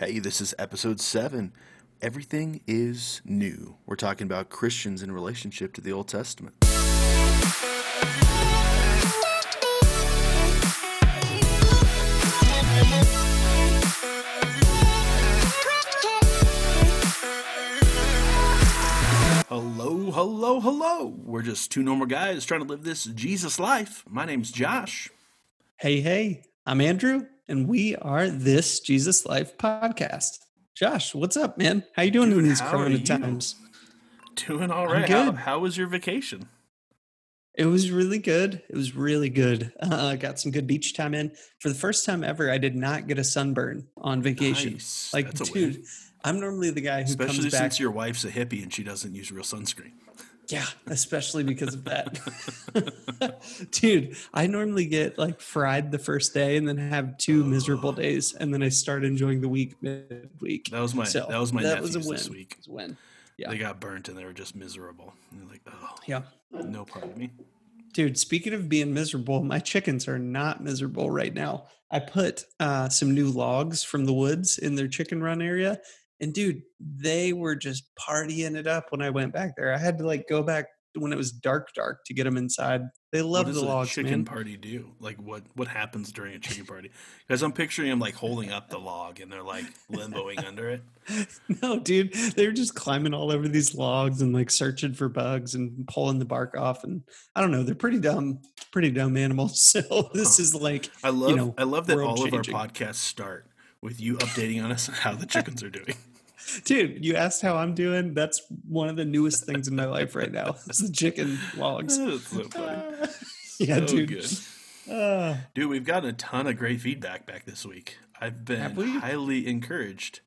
Hey, this is episode seven. Everything is new. We're talking about Christians in relationship to the Old Testament. Hello, hello, hello. We're just two normal guys trying to live this Jesus life. My name's Josh. Hey, hey, I'm Andrew, and we are this Jesus Life podcast. Josh, what's up, man? How you doing Dude, in these corona times? Doing all right. How, good. how was your vacation? It was really good. It was really good. Uh, got some good beach time in. For the first time ever, I did not get a sunburn on vacation. Nice. Like, That's dude. I'm normally the guy who Especially comes back. since your wife's a hippie and she doesn't use real sunscreen. Yeah, especially because of that. Dude, I normally get like fried the first day and then have two miserable days, and then I start enjoying the week midweek. That was my So, that was my that was a win. this week. It win. Yeah. They got burnt and they were just miserable. And they're like, oh, Yeah. no part of me. Dude, speaking of being miserable, my chickens are not miserable right now. I put uh, some new logs from the woods in their chicken run area. And dude, they were just partying it up when I went back there. I had to like go back when it was dark, dark to get them inside. They love the logs, chicken man. party do? Like what what happens during a chicken party? Because I'm picturing them like holding up the log and they're like limboing under it. No, dude, they were just climbing all over these logs and like searching for bugs and pulling the bark off. And I don't know, they're pretty dumb, pretty dumb animals. So this is like, I love know, I love that all of our podcasts start with you updating on us on how the chickens are doing. Dude, you asked how I'm doing. That's one of the newest things in my life right now. It's the chicken logs. So funny. yeah, So dude. Uh, Dude, we've gotten a ton of great feedback back this week. I've been highly encouraged.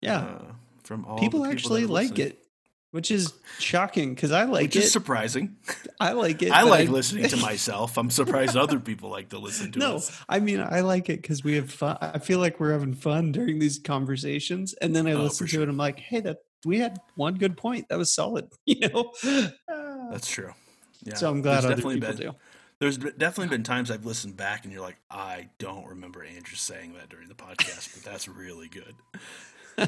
yeah, uh, from all the people actually like listening. it, which is shocking because I like which it. is surprising. I like it. I like listening to myself. I'm surprised other people like to listen to no, us. I mean I like it because we have fun. I feel like we're having fun during these conversations, and then I Oh, listen to sure. it. I'm like, hey, that we had one good point. That was solid. You know. Uh, That's true. Yeah. so I'm glad There's other people been, do. There's definitely been times I've listened back and you're like, I don't remember Andrew saying that during the podcast, but that's really good.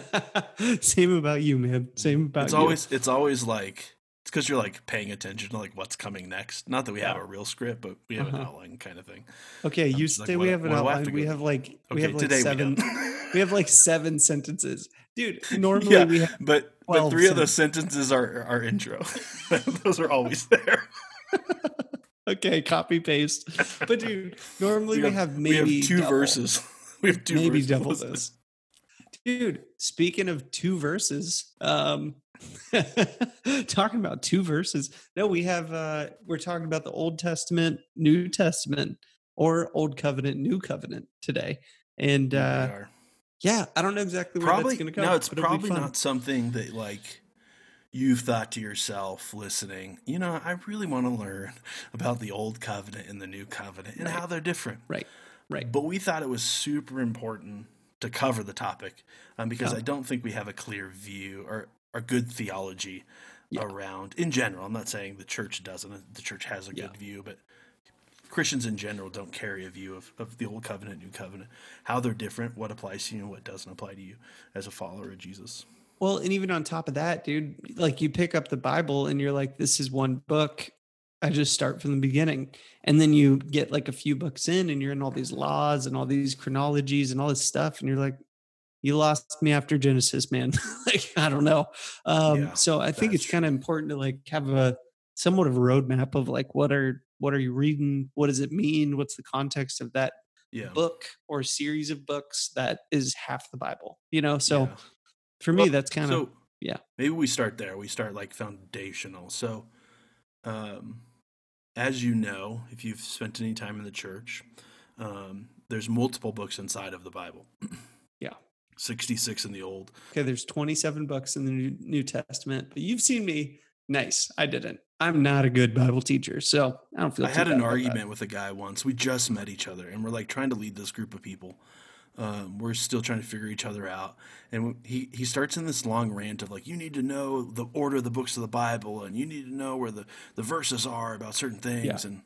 Same about you, man. Same about It's you. always it's always like it's because you're like paying attention to like what's coming next. Not that we have a real script, but we have an Uh-huh. outline kind of thing. Okay, I'm you just like, say we have an have outline. We have like we Okay, have like we seven. don't. We, have like seven sentences, dude. Normally yeah, we have. but but 12 three of those sentences are are intro. those are always there. Okay, copy paste. But dude, normally we have, maybe we have two double, verses. We have two maybe verses. double this. Dude, speaking of two verses, um, talking about two verses. No, we have. uh We're talking about the Old Testament, New Testament, or Old Covenant, New Covenant today. And Yeah, uh yeah, I don't know exactly where probably that's going to go. no it's but it'll be probably not something that like you've thought to yourself listening you know i really want to learn about the old covenant and the new covenant and Right. how they're different Right, right. but we thought it was super important to cover the topic um, because Oh. i don't think we have a clear view or or good theology Yeah. around in general i'm not saying the church doesn't the church has a Yeah. good view but Christians in general don't carry a view of, of the old covenant, new covenant, how they're different, what applies to you and what doesn't apply to you as a follower of Jesus. Well, and even on top of that, dude, like you pick up the Bible and you're like, this is one book. I just start from the beginning. And then you get like a few books in and you're in all these laws and all these chronologies and all this stuff. And you're like, you lost me after Genesis, man. like, I don't know. Um, Yeah, so I think it's kind of important to like have a somewhat of a roadmap of like, what are, what are you reading? What does it mean? What's the context of that Yeah. book or series of books that is half the Bible, you know? So Yeah. for me, Well, that's kind of, so yeah. Maybe we start there. We start like foundational. So, um, as you know, if you've spent any time in the church, um, there's multiple books inside of the Bible. Yeah. 66 in the old. Okay, there's 27 books in the New, New Testament, but you've seen me. Nice. I didn't. I'm not a good Bible teacher, so I don't feel. I had an argument with a guy once. We just met each other, and we're like trying to lead this group of people. Um, we're still trying to figure each other out, and he he starts in this long rant of like, you need to know the order of the books of the Bible, and you need to know where the the verses are about certain things. Yeah. And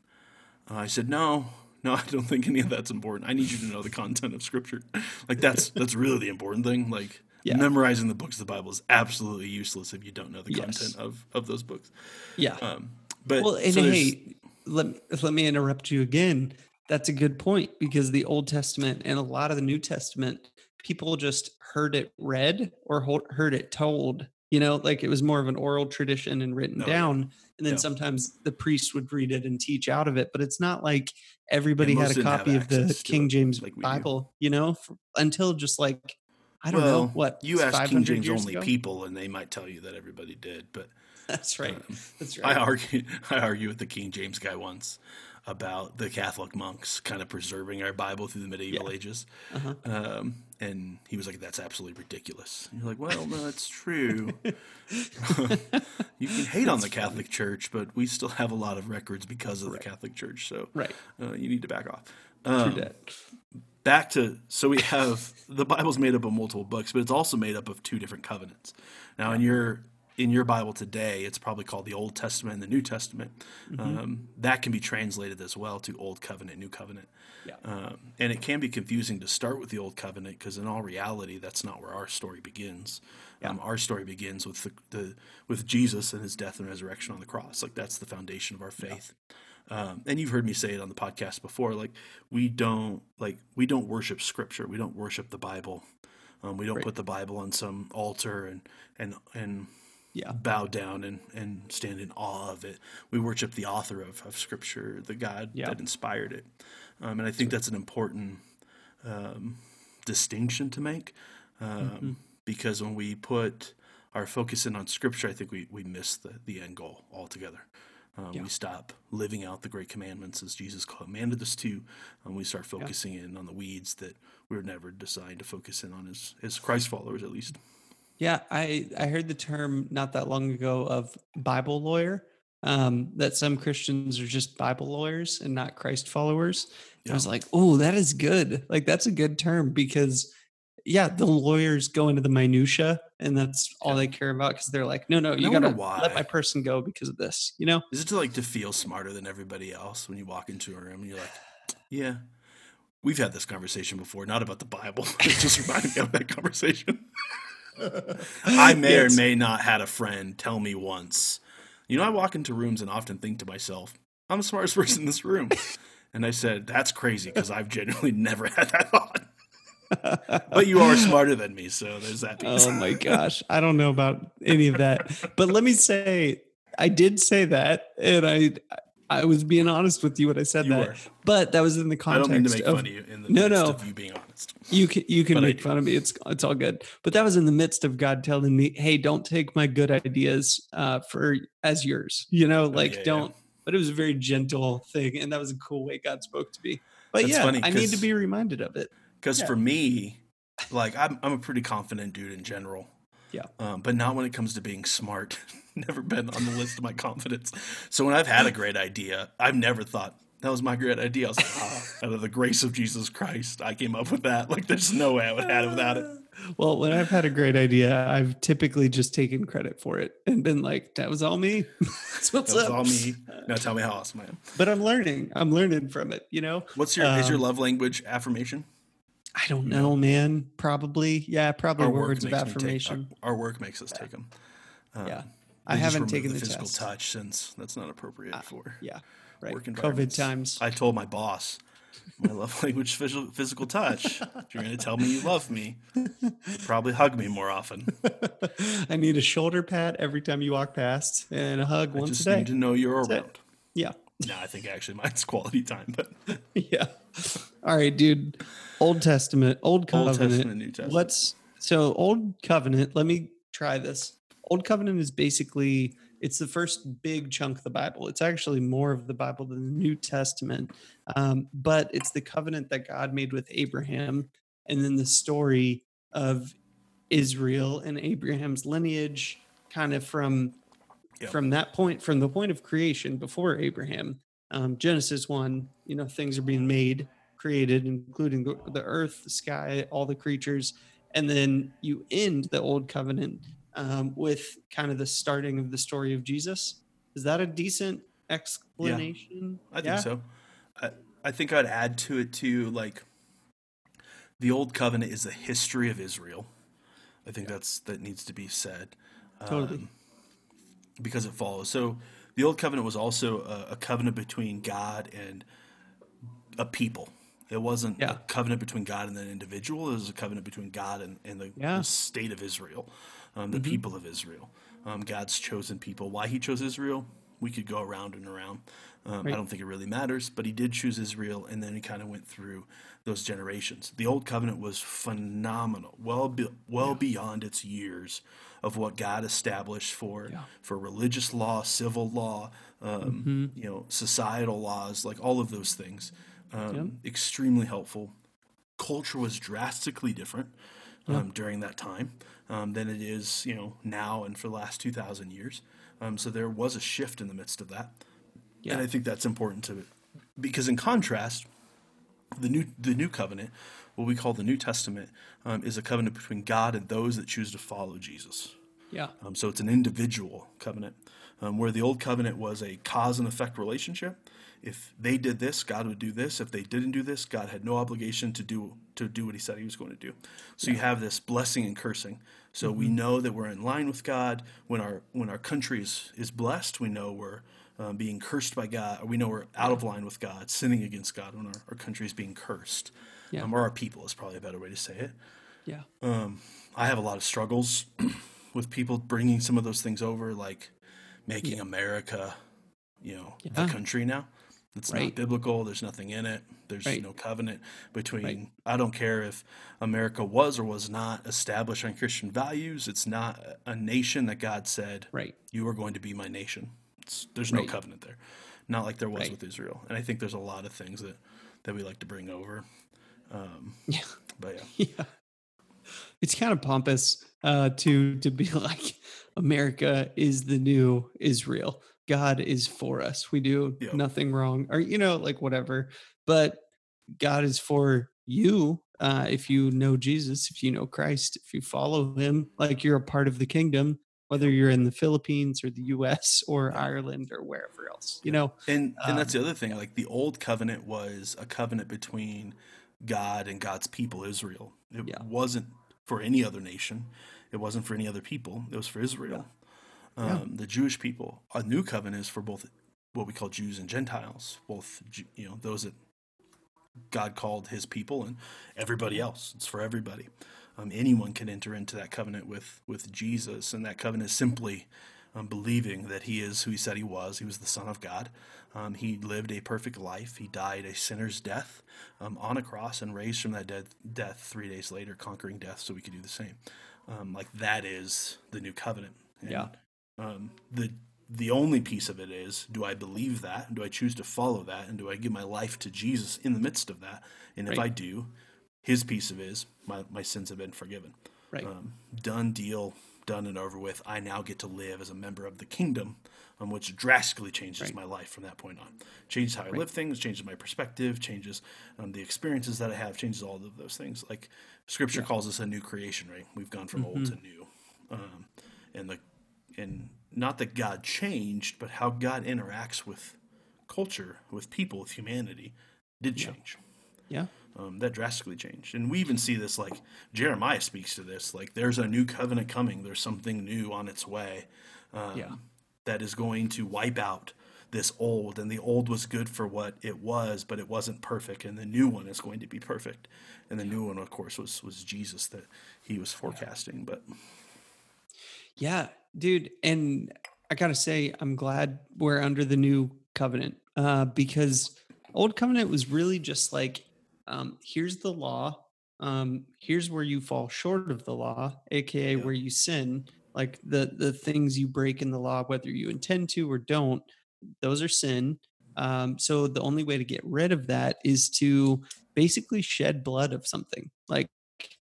uh, I said, no, no, I don't think any of that's important. I need you to know the content of Scripture. Like that's that's really the important thing. Like Yeah. memorizing the books of the Bible is absolutely useless if you don't know the Yes. content of of those books. Yeah. Um, but well, and so hey, let let me interrupt you again. That's a good point because the Old Testament and a lot of the New Testament, people just heard it read or heard it told. You know, like it was more of an oral tradition and written Oh, yeah. down, and then Yeah. sometimes the priest would read it and teach out of it. But it's not like everybody had a copy of the King James like we do. Bible. You know, f- until just like I don't well, know what you ask King James only ago? people, and they might tell you that everybody did. But That's right. um, That's I right. argue I argue with the King James guy once about the Catholic monks kind of preserving our Bible through the medieval ages. Uh-huh. Um, and he was like, "That's absolutely ridiculous." And you're like, "Well, no, it's true. you can hate on the Catholic Church, but we still have a lot of records because of the Catholic Church. So Right. uh, you need to back off." True Um, that. back to so we have the Bible's made up of multiple books, but it's also made up of two different covenants. Now, in your in your Bible today, it's probably called the Old Testament and the New Testament. Mm-hmm. Um, that can be translated as well to Old Covenant, New Covenant. Yeah. Um, and it can be confusing to start with the Old Covenant because, in all reality, that's not where our story begins. Um, our story begins with the, the with Jesus and his death and resurrection on the cross. Like that's the foundation of our faith. Um, and you've heard me say it on the podcast before. Like we don't like we don't worship Scripture. We don't worship the Bible. Um, we don't Right. put the Bible on some altar and and and Yeah. bow down and, and stand in awe of it. We worship the author of, of Scripture, the God Yeah. that inspired it. Um, and I think that's an important um, distinction to make um, Mm-hmm. because when we put our focus in on Scripture, I think we, we miss the, the end goal altogether. Um, Yeah. We stop living out the great commandments as Jesus commanded us to, and we start focusing in on the weeds that we are never designed to focus in on as, as Christ followers, at least. Yeah, I I heard the term not that long ago of Bible lawyer. Um, that some Christians are just Bible lawyers and not Christ followers. And I was like, oh, that is good. Like that's a good term because yeah, the lawyers go into the minutia and that's all Yeah. they care about because they're like, no, no, you gotta let my person go because of this, you know? Is it to like to feel smarter than everybody else when you walk into a room and you're like, yeah, we've had this conversation before, not about the Bible. it just reminded me of that conversation. I may Yes. or may not had a friend tell me once, you know, I walk into rooms and often think to myself, I'm the smartest person in this room. And I said, that's crazy because I've genuinely never had that thought. but you are smarter than me, so there's that piece. Oh my gosh. I don't know about any of that. But let me say, I did say that, and I I was being honest with you when I said You that. were. But that was in the I context don't mean to make of fun of you in the No, no. of you being honest. You can you can But make fun of me. It's it's all good. But that was in the midst of God telling me, "Hey, don't take my good ideas uh, for as yours." You know, like Oh, yeah, yeah. don't. But it was a very gentle thing, and that was a cool way God spoke to me. But That's yeah, funny, I need to be reminded of it. Because Yeah. for me, like I'm, I'm a pretty confident dude in general. Yeah. Um, but not when it comes to being smart. never been on the list of my confidence. So when I've had a great idea, I've never thought that was my great idea. I was like, ah, out of the grace of Jesus Christ, I came up with that. Like, there's no way I would have had it without it. Well, when I've had a great idea, I've typically just taken credit for it and been like, "That was all me." That's what's That was up. all me. Now tell me how awesome I am. But I'm learning. I'm learning from it. You know. What's your is your Um, love language affirmation? I don't know, man. Probably, yeah. Probably words of me take- affirmation. our, our work makes us take them. yeah. I haven't taken the, physical test. touch since that's not appropriate for Yeah. Right. work COVID times. I told my boss, my love language physical, physical touch. If you're going to tell me you love me, probably hug me more often. I need a shoulder pat every time you walk past and a hug I once just a day. need to know you're That's it. around. Yeah. No, I think actually mine's quality time, but yeah. All right, dude. Old Testament, Old Old Covenant. Testament, New Testament. Let's so Old Covenant. Let me try this. Old Covenant is basically it's the first big chunk of the Bible. It's actually more of the Bible than the New Testament, um, but it's the covenant that God made with Abraham, and then the story of Israel and Abraham's lineage, kind of from Yep. from that point, from the point of creation before Abraham. Um, Genesis one, you know, things are being made, created, including the, the earth, the sky, all the creatures, and then you end the old covenant um, with kind of the starting of the story of Jesus. Is that a decent explanation? I think Yeah? so. I, I think I'd add to it too, like the old covenant is the history of Israel. I think that's that needs to be said. Totally. Um, because it follows. So the old covenant was also a, a covenant between God and a people. It wasn't Yeah. a covenant between God and an individual. It was a covenant between God and, and the, Yeah. the state of Israel, um, the people of Israel, um, God's chosen people. Why he chose Israel, we could go around and around. Um, Right. I don't think it really matters, but he did choose Israel, and then he kind of went through those generations. The old covenant was phenomenal, well, be, well beyond its years of what God established for Yeah. for religious law, civil law, um, you know, societal laws, like all of those things. Um, Extremely helpful. Culture was drastically different um, during that time um, than it is, you know, now and for the last two thousand years. Um, so there was a shift in the midst of that, Yeah. and I think that's important to it. because in contrast, the new the new covenant, what we call the New Testament, um, is a covenant between God and those that choose to follow Jesus. Yeah. Um, so it's an individual covenant, um, where the old covenant was a cause and effect relationship. If they did this, God would do this. If they didn't do this, God had no obligation to do to do what He said He was going to do. So you have this blessing and cursing. So we know that we're in line with God when our when our country is, is blessed. We know we're um, being cursed by God. Or we know we're out of line with God, sinning against God when our, our country is being cursed. Yeah. Um, or our people is probably a better way to say it. Yeah. I have a lot of struggles with people bringing some of those things over, like making America, you know, Yeah. the country now. It's not biblical. There's nothing in it. There's Right. no covenant between. Right. I don't care if America was or was not established on Christian values. It's not a nation that God said, Right. "You are going to be my nation." It's, there's no covenant there, not like there was Right. with Israel. And I think there's a lot of things that that we like to bring over. Um, Yeah. but yeah, Yeah. It's kind of pompous uh, to to be like America is the new Israel. God is for us. We do Yeah. nothing wrong, or you know, like whatever. But God is for you uh, if you know Jesus, if you know Christ, if you follow Him. Like you're a part of the kingdom, whether you're in the Philippines or the U.S. or Ireland or wherever else. You know, And and that's Um, the other thing. Like the old covenant was a covenant between God and God's people, Israel. It Yeah. wasn't for any other nation. It wasn't for any other people. It was for Israel, Yeah. Um, the Jewish people. A new covenant is for both what we call Jews and Gentiles, both you know those that God called His people and everybody else. It's for everybody. Um, anyone can enter into that covenant with with Jesus, and that covenant is simply um, believing that He is who He said He was. He was the Son of God. Um, he lived a perfect life. He died a sinner's death um, on a cross and raised from that dead, death three days later, conquering death, so we could do the same. Um, like that is the new covenant. And, Yeah. Um, the the only piece of it is: do I believe that? Do I choose to follow that? And do I give my life to Jesus in the midst of that? And if Right. I do, His piece of it is my my sins have been forgiven. right? Um, done deal, done and over with. I now get to live as a member of the kingdom, um, which drastically changes Right. my life from that point on. Changes how I live things, changes my perspective, changes um, the experiences that I have, changes all of those things. Like Scripture calls us a new creation, right? We've gone from old to new, um, and the and not that God changed, but how God interacts with culture, with people, with humanity, did change yeah. um, that drastically changed. And we even see this, like Jeremiah speaks to this, like there's a new covenant coming, there's something new on its way um, Yeah. that is going to wipe out this old. And the old was good for what it was, but it wasn't perfect. And the new one is going to be perfect. And the new one, of course, was was Jesus that he was forecasting. But Yeah, dude. And I gotta say, I'm glad we're under the new covenant uh, because old covenant was really just like, um, here's the law. Um, here's where you fall short of the law, aka Yeah. where you sin, like the the things you break in the law, whether you intend to or don't. Those are sin. Um, so the only way to get rid of that is to basically shed blood of something. Like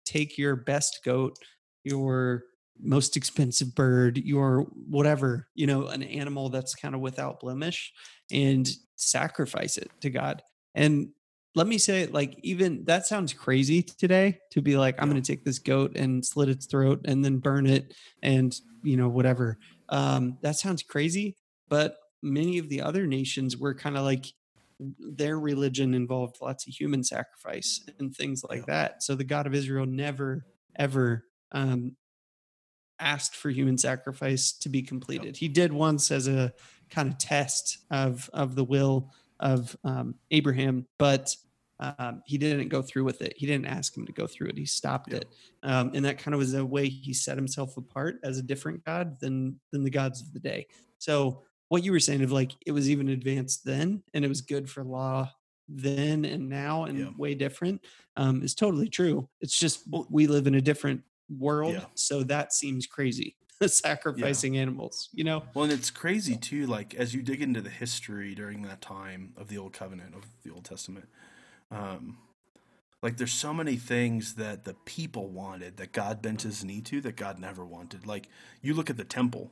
take your best goat, your most expensive bird, your whatever, you know, an animal that's kind of without blemish and sacrifice it to God. And let me say, like, even that sounds crazy today to be like, I'm going to take this goat and slit its throat and then burn it and, you know, whatever. Um, that sounds crazy. But many of the other nations were kind of like, their religion involved lots of human sacrifice and things like that. So the God of Israel never ever um, asked for human sacrifice to be completed. Yep. He did once as a kind of test of of the will of um, Abraham, but um, he didn't go through with it. He didn't ask him to go through it. He stopped yep. it, um, and that kind of was a way he set himself apart as a different god than than the gods of the day. So what you were saying of like it was even advanced then, and it was good for law then and now and yeah. way different um, is totally true. It's just we live in a different world. Yeah. So that seems crazy. Sacrificing yeah. animals, you know? Well, and it's crazy too, like as you dig into the history during that time of the Old Covenant, of the Old Testament, um, like there's so many things that the people wanted that God bent his knee to that God never wanted. Like you look at the temple,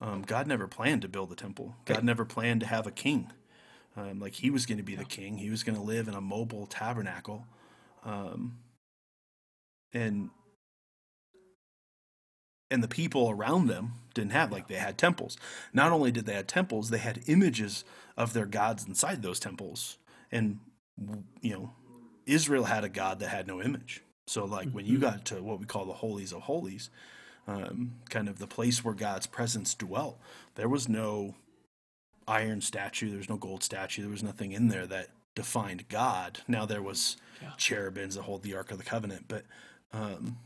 um, God never planned to build a temple. God never planned to have a king. Um, like he was going to be the king. He was going to live in a mobile tabernacle. Um, and and the people around them didn't have like they had temples not only did they have temples they had images of their gods inside those temples and you know israel had a god that had no image so like when you mm-hmm. got to what we call the holies of holies um, kind of the place where god's presence dwelt there was no iron statue there was no gold statue there was nothing in there that defined god now there was yeah. cherubims that hold the ark of the covenant but um,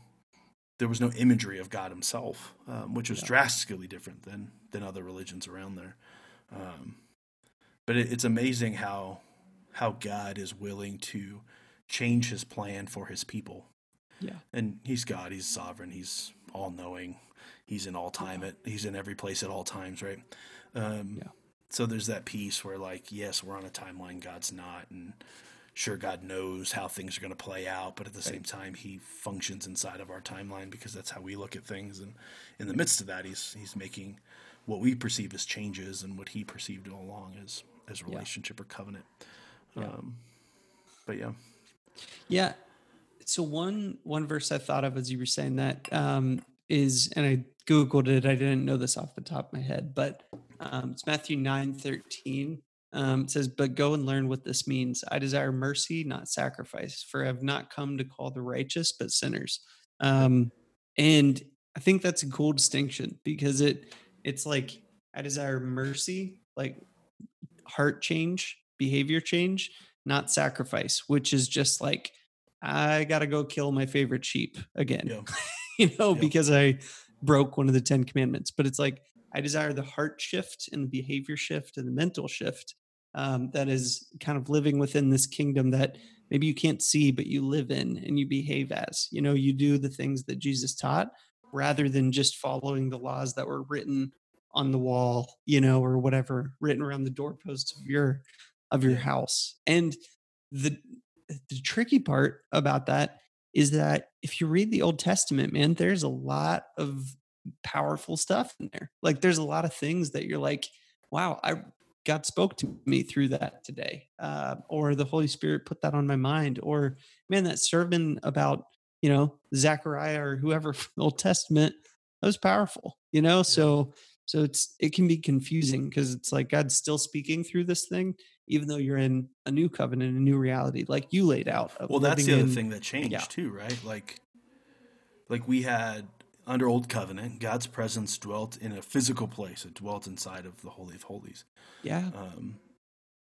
there was no imagery of God Himself, um, which was yeah. drastically different than than other religions around there. Um, but it, it's amazing how how God is willing to change His plan for His people. Yeah, and He's God. He's sovereign. He's all knowing. He's in all time. Yeah. At he's in every place at all times. Right. Um, yeah. So there's that piece where like, yes, we're on a timeline. God's not, and sure God knows how things are going to play out, but at the right. same time, He functions inside of our timeline because that's how we look at things. And in the midst of that, He's He's making what we perceive as changes and what He perceived all along as as relationship yeah. or covenant. Yeah. Um, but yeah, yeah. So one one verse I thought of as you were saying that um, is, and I googled it. I didn't know this off the top of my head, but um, it's Matthew nine thirteen um, it says, But go and learn what this means. I desire mercy, not sacrifice, for I have not come to call the righteous, but sinners. Um, and I think that's a cool distinction because it it's like I desire mercy, like heart change, behavior change, not sacrifice, which is just like I gotta go kill my favorite sheep again. Yeah. you know, yeah. because I broke one of the Ten Commandments. But it's like I desire the heart shift and the behavior shift and the mental shift um, that is kind of living within this kingdom that maybe you can't see, but you live in and you behave as. You know, you do the things that Jesus taught rather than just following the laws that were written on the wall, you know, or whatever, written around the doorposts of your of your house. And the the tricky part about that is that if you read the Old Testament, man, there's a lot of powerful stuff in there. Like there's a lot of things that you're like, wow, I God spoke to me through that today, uh, or the Holy Spirit put that on my mind, or man, that sermon about you know Zechariah or whoever from the Old Testament that was powerful, you know. Yeah. So so it's it can be confusing because it's like God's still speaking through this thing, even though you're in a new covenant, a new reality, like you laid out. Well, that's the other in, thing that changed yeah. too, right? Like, like we had under Old Covenant, God's presence dwelt in a physical place. It dwelt inside of the Holy of Holies. Yeah. Um,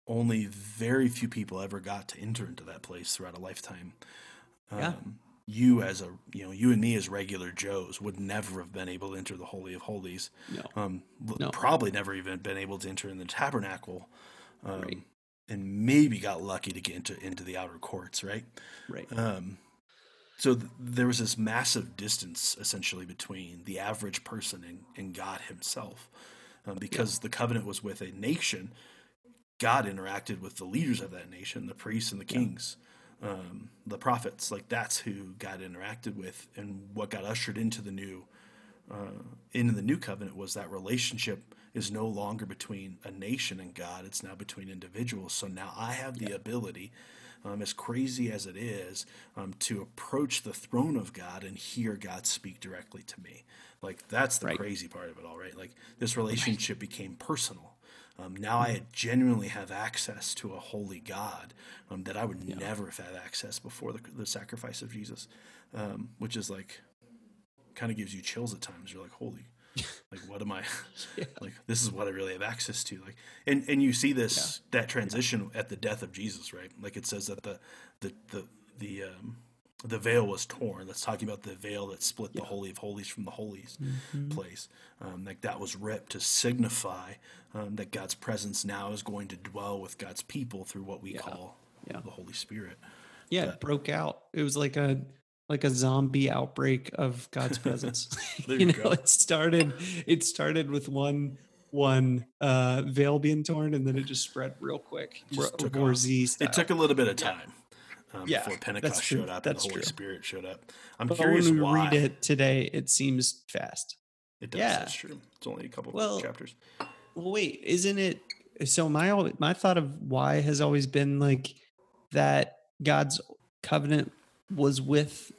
only very few people ever got to enter into that place throughout a lifetime. Um, yeah. You as a you know you and me as regular Joes would never have been able to enter the Holy of Holies. No. Um, no. Probably never even been able to enter in the tabernacle. Um, right. And maybe got lucky to get into into the outer courts. Right. Right. Um, so th- there was this massive distance essentially between the average person and, and God Himself, um, because yeah. the covenant was with a nation. God interacted with the leaders of that nation, the priests and the kings, yeah. um, the prophets. Like that's who God interacted with, and what got ushered into the new, uh, into the new covenant was that relationship is no longer between a nation and God; it's now between individuals. So now I have the yeah. ability um, as crazy as it is, um, to approach the throne of God and hear God speak directly to me. Like that's the right. crazy part of it all, right? Like this relationship became personal. Um, now I genuinely have access to a holy God um, that I would yeah. never have had access before the, the sacrifice of Jesus, um, which is like kind of gives you chills at times. You're like, holy, like what am I? yeah. Like this is what I really have access to. Like, and and you see this yeah. that transition at the death of Jesus, right? Like it says that the the the the um, the veil was torn. That's talking about the veil that split yeah. the holy of holies from the holies mm-hmm. place. Um, like that was ripped to signify um, that God's presence now is going to dwell with God's people through what we yeah. call yeah. the Holy Spirit. Yeah, it broke out. It was like a like a zombie outbreak of God's presence. you, know, go. it started it started with one one uh veil being torn and then it just spread real quick. Just took It took a little bit of time um, yeah, before Pentecost showed up that's and the Holy true. Spirit showed up. I'm but curious when we why. read it today, it seems fast. It does. Yeah. That's true. It's only a couple well, chapters. Well, wait, isn't it? So my my thought of why has always been like that God's covenant was with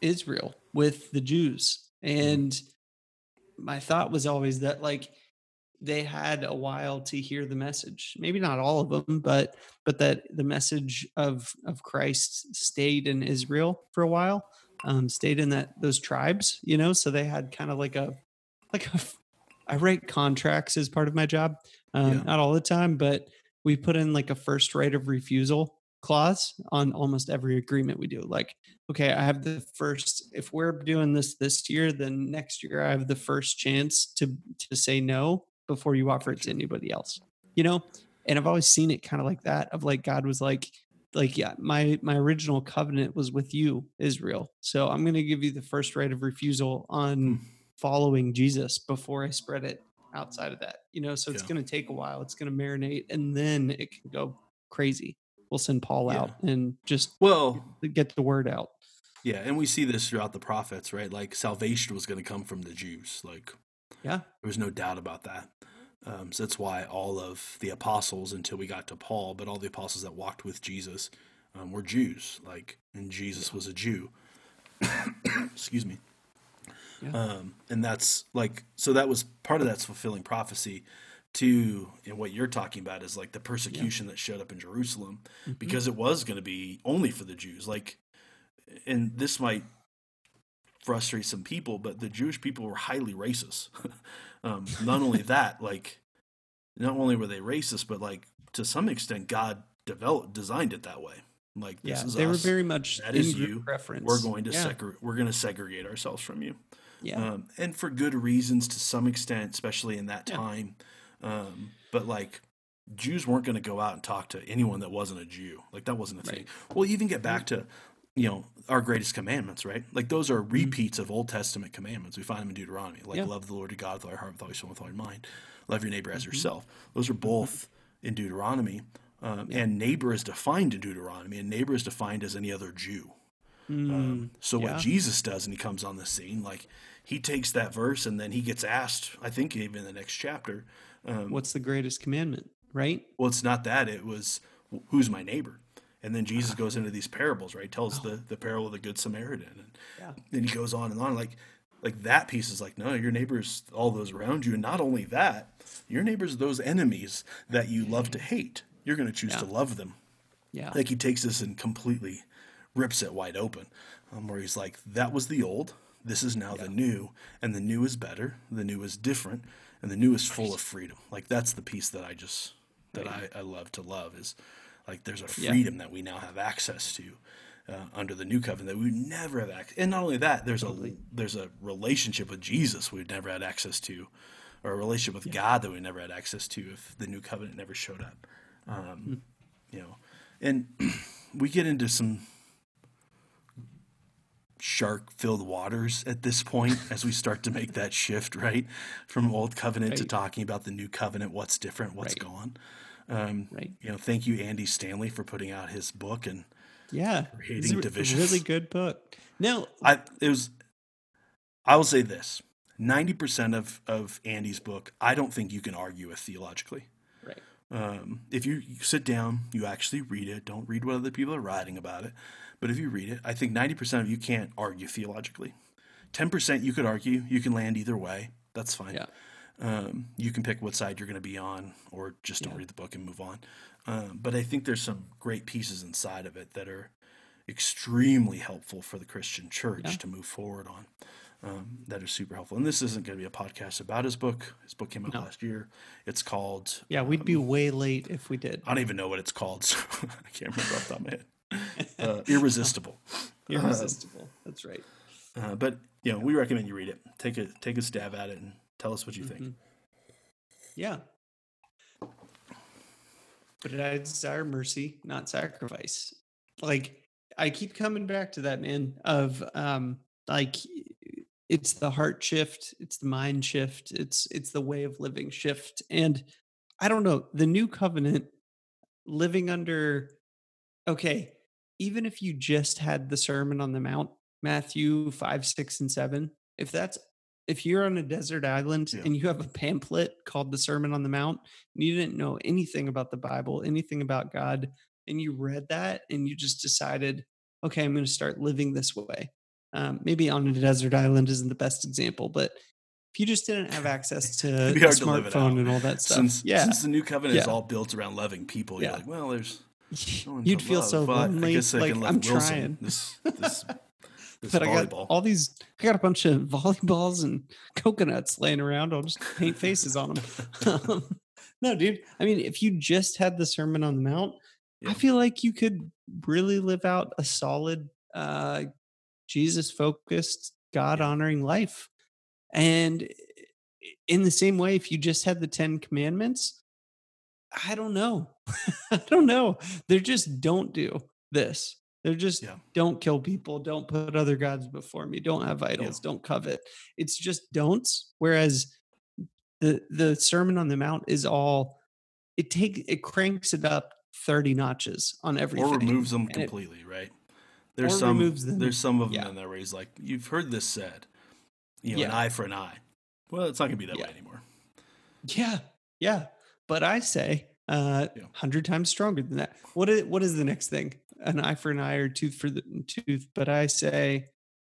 Israel, with the Jews, mm-hmm. and my thought was always that like they had a while to hear the message maybe not all of them but but that the message of of christ stayed in israel for a while um stayed in that those tribes you know so they had kind of like a like a i write contracts as part of my job um yeah. not all the time but we put in like a first right of refusal clause on almost every agreement we do like okay i have the first if we're doing this this year then next year i have the first chance to to say no before you offer it to anybody else you know and i've always seen it kind of like that of like god was like like yeah my my original covenant was with you israel so i'm going to give you the first right of refusal on hmm. following jesus before i spread it outside of that you know so it's yeah. going to take a while it's going to marinate and then it can go crazy we'll send paul yeah. out and just well get the word out yeah and we see this throughout the prophets right like salvation was going to come from the jews like yeah. There was no doubt about that. Um, so that's why all of the apostles, until we got to Paul, but all the apostles that walked with Jesus um, were Jews. Like, and Jesus was a Jew. Excuse me. Yeah. Um, and that's like, so that was part of that's fulfilling prophecy to and what you're talking about is like the persecution yeah. that showed up in Jerusalem mm-hmm. because it was going to be only for the Jews. Like, and this might frustrate some people, but the Jewish people were highly racist. um, not only that, like, not only were they racist, but like to some extent, God developed designed it that way. Like, this yeah, is they us. were very much that is you. Preference. We're going to yeah. we're going to segregate ourselves from you. Yeah, um, and for good reasons to some extent, especially in that time. Um, but like. Jews weren't going to go out and talk to anyone that wasn't a Jew. Like that wasn't a right. thing. Well, even get back to you know our greatest commandments right like those are mm-hmm. repeats of old testament commandments we find them in deuteronomy like yeah. love the lord your god with all your heart with all your soul with all your mind love your neighbor as mm-hmm. yourself those are both in deuteronomy um, yeah. and neighbor is defined in deuteronomy and neighbor is defined as any other jew mm, um, so yeah. what jesus does and he comes on the scene like he takes that verse and then he gets asked i think even in the next chapter um, what's the greatest commandment right well it's not that it was who's my neighbor and then Jesus goes into these parables, right? Tells oh. the, the parable of the Good Samaritan. And yeah. then he goes on and on. Like like that piece is like, no, your neighbors, all those around you. And not only that, your neighbors, those enemies that you love to hate, you're going to choose yeah. to love them. Yeah. Like he takes this and completely rips it wide open, um, where he's like, that was the old. This is now yeah. the new. And the new is better. The new is different. And the new is full of freedom. Like that's the piece that I just, that I, I love to love is like there's a freedom yeah. that we now have access to uh, under the new covenant that we never have access. And not only that, there's a there's a relationship with Jesus we've never had access to, or a relationship with yeah. God that we never had access to if the new covenant never showed up. Um, mm. You know, and we get into some shark filled waters at this point as we start to make that shift right from old covenant right. to talking about the new covenant what's different what's right. gone um, right. You know, thank you, Andy Stanley, for putting out his book and yeah, creating divisions. Really good book. Now, I it was. I will say this: ninety percent of of Andy's book, I don't think you can argue with theologically. Right. Um, if you, you sit down, you actually read it. Don't read what other people are writing about it. But if you read it, I think ninety percent of you can't argue theologically. Ten percent you could argue. You can land either way. That's fine. Yeah. Um, you can pick what side you're going to be on, or just don't Yeah. read the book and move on. Um, but I think there's some great pieces inside of it that are extremely helpful for the Christian church Yeah. to move forward on. Um, that are super helpful. And this isn't going to be a podcast about his book. His book came out No. last year. It's called. Yeah, we'd be way late if we did. I don't even know what it's called, so I can't remember off the top of my head. Uh, Irresistible. Irresistible. That's right. Uh, but you know, we recommend you read it. Take a take a stab at it and tell us what you think. Mhm. Yeah. But I desire mercy, not sacrifice. Like I keep coming back to that, man, of um like it's the heart shift, it's the mind shift, it's it's the way of living shift. And I don't know, the new covenant living under okay, even if you just had the Sermon on the Mount, Matthew 5, 6, and 7, if that's if you're on a desert island Yeah. and you have a pamphlet called the Sermon on the Mount, and you didn't know anything about the Bible, anything about God, and you read that and you just decided, okay, I'm going to start living this way. Um, maybe on a desert island isn't the best example, but if you just didn't have access to a hard to smartphone and all that stuff, Since yeah, since the new covenant is all built around loving people, you're Yeah. like, well, there's no you'd feel love, so but I lonely. guess I Like can I'm Wilson, trying. This this this but I got all these. I got a bunch of volleyballs and coconuts laying around. I'll just paint faces on them. no, dude. I mean, if you just had the Sermon on the Mount, Yeah. I feel like you could really live out a solid, uh, Jesus focused, God honoring life. And in the same way, if you just had the Ten Commandments, I don't know. I don't know. They're just don't do this. They're just Yeah. don't kill people, don't put other gods before me, don't have idols, don't covet. It's just don'ts. Whereas the the Sermon on the Mount is all it takes it cranks it up 30 notches on everything. or removes them and it- completely, right? There's some there's some of them yeah. in there where he's like, you've heard this said, you know, an eye for an eye. Well, it's not gonna be that Yeah. way anymore. Yeah, yeah. But I say uh Yeah. hundred times stronger than that. What is what is the next thing? An eye for an eye or tooth for the tooth. But I say,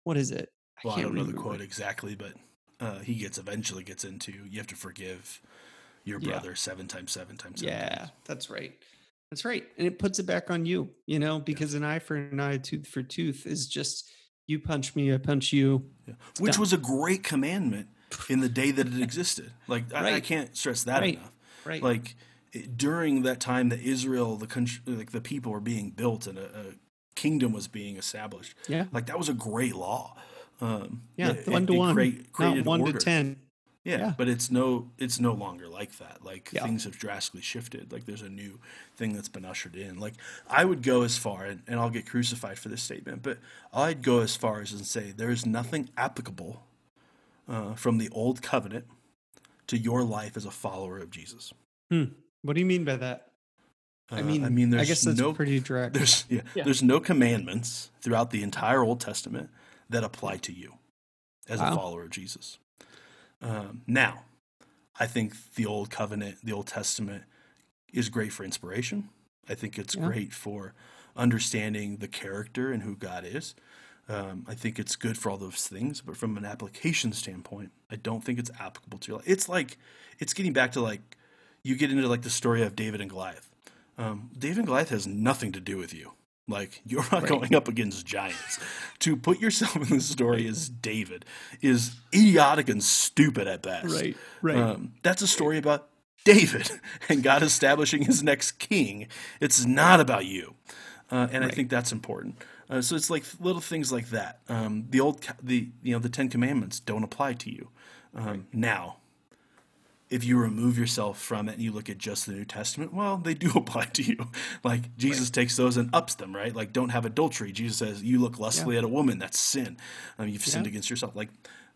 what is it? Well, I, don't know the quote exactly, but uh, he gets eventually gets into you have to forgive your Yeah. brother seven times seven times seven. Yeah, times. that's right. That's right. And it puts it back on you, you know, because an eye for an eye, a tooth for tooth is just you punch me, I punch you. Yeah. Which done. was a great commandment in the day that it existed. Like I, I can't stress that Right. enough. Right. Like during that time that Israel, the country, like the people were being built and a, a kingdom was being established. yeah. Like that was a great law. Um, Yeah. it- one to one, create- not one order. to ten. Yeah, Yeah. but it's no it's no longer like that. Like Yeah. things have drastically shifted. Like there's a new thing that's been ushered in. Like I would go as far and, and I'll get crucified for this statement, but I'd go as far as and say there is nothing applicable uh, from the old covenant to your life as a follower of Jesus. What do you mean by that? Uh, I mean, I mean, there's I guess that's no pretty direct. there's yeah, Yeah. there's no commandments throughout the entire Old Testament that apply to you as a follower of Jesus. Um, now, I think the Old Covenant, the Old Testament, is great for inspiration. I think it's Yeah. great for understanding the character and who God is. Um, I think it's good for all those things, but from an application standpoint, I don't think it's applicable to your life. It's like it's getting back to like you get into like the story of David and Goliath. Um, David and Goliath has nothing to do with you. Like you're not Right. going up against giants. to put yourself in the story as David is idiotic and stupid at best. right. Right. Um, that's a story about David and God establishing his next king. It's not about you, uh, and I think that's important. Uh, so it's like little things like that. Um, the old, the you know, the Ten Commandments don't apply to you um, now. If you remove yourself from it and you look at just the New Testament, well, they do apply to you. Like Jesus takes those and ups them, right? Like don't have adultery. Jesus says you look lustfully at a woman, that's sin. Um, you've sinned against yourself. Like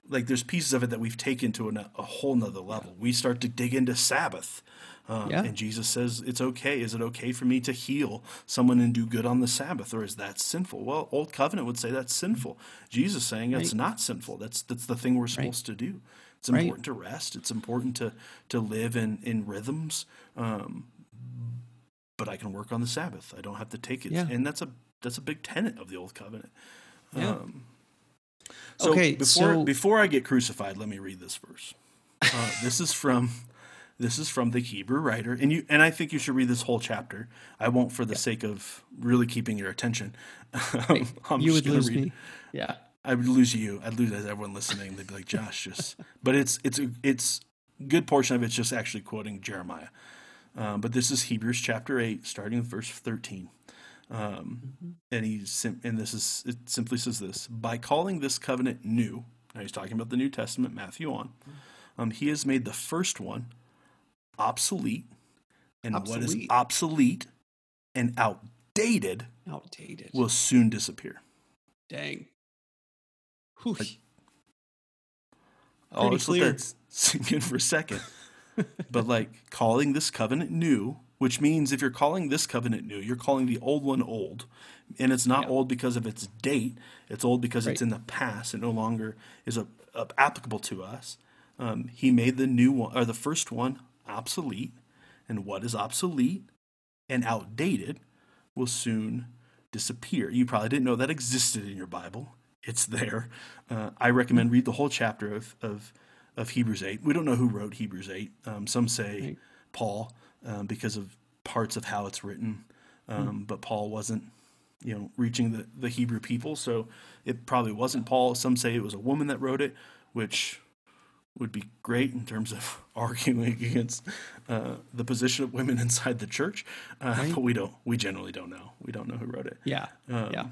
like there's pieces of it that we've taken to an, a whole nother level. We start to dig into Sabbath. Um, Yeah. And Jesus says, it's okay. Is it okay for me to heal someone and do good on the Sabbath, or is that sinful? Well, Old Covenant would say that's sinful. Jesus saying it's Right. not sinful. That's that's the thing we're supposed to do. It's Right. important to rest. It's important to to live in in rhythms. Um, but I can work on the Sabbath. I don't have to take it, Yeah. and that's a that's a big tenet of the Old Covenant. Yeah. Um, so Okay, before so- before I get crucified, let me read this verse. Uh, this is from this is from the Hebrew writer, and you and I think you should read this whole chapter. I won't, for the sake of really keeping your attention. I'm you would lose read. me. Yeah, I would lose you. I'd lose everyone listening. They'd be like, Josh, just. but it's it's a, it's good portion of it's just actually quoting Jeremiah. Um, but this is Hebrews chapter eight, starting with verse thirteen. Um, mm-hmm. And he's and this is it simply says this by calling this covenant new. Now he's talking about the New Testament, Matthew on. Um, he has made the first one obsolete, and obsolete. what is obsolete and outdated, outdated will soon disappear. Dang. Like, oh, let's let that sink in for a second. but like calling this covenant new, which means if you're calling this covenant new, you're calling the old one old. And it's not yeah. old because of its date, it's old because right. it's in the past. It no longer is a, a, applicable to us. Um, he made the new one, or the first one, obsolete. And what is obsolete and outdated will soon disappear. You probably didn't know that existed in your Bible it's there. Uh, I recommend read the whole chapter of, of, of Hebrews 8. We don't know who wrote Hebrews 8. Um, some say right. Paul um, because of parts of how it's written, um, mm. but Paul wasn't, you know, reaching the, the Hebrew people, so it probably wasn't Paul. Some say it was a woman that wrote it, which would be great in terms of arguing against uh, the position of women inside the church, uh, right. but we don't. We generally don't know. We don't know who wrote it. Yeah, um, yeah.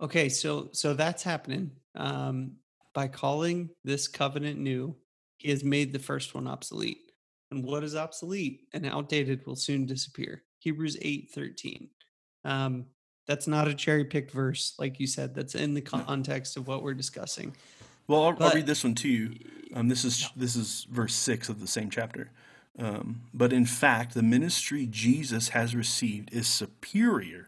Okay, so so that's happening. Um, by calling this covenant new, he has made the first one obsolete. And what is obsolete and outdated will soon disappear. Hebrews 8 13. Um, that's not a cherry picked verse, like you said. That's in the context of what we're discussing. Well, I'll, but, I'll read this one to you. Um, this is this is verse six of the same chapter. Um, but in fact, the ministry Jesus has received is superior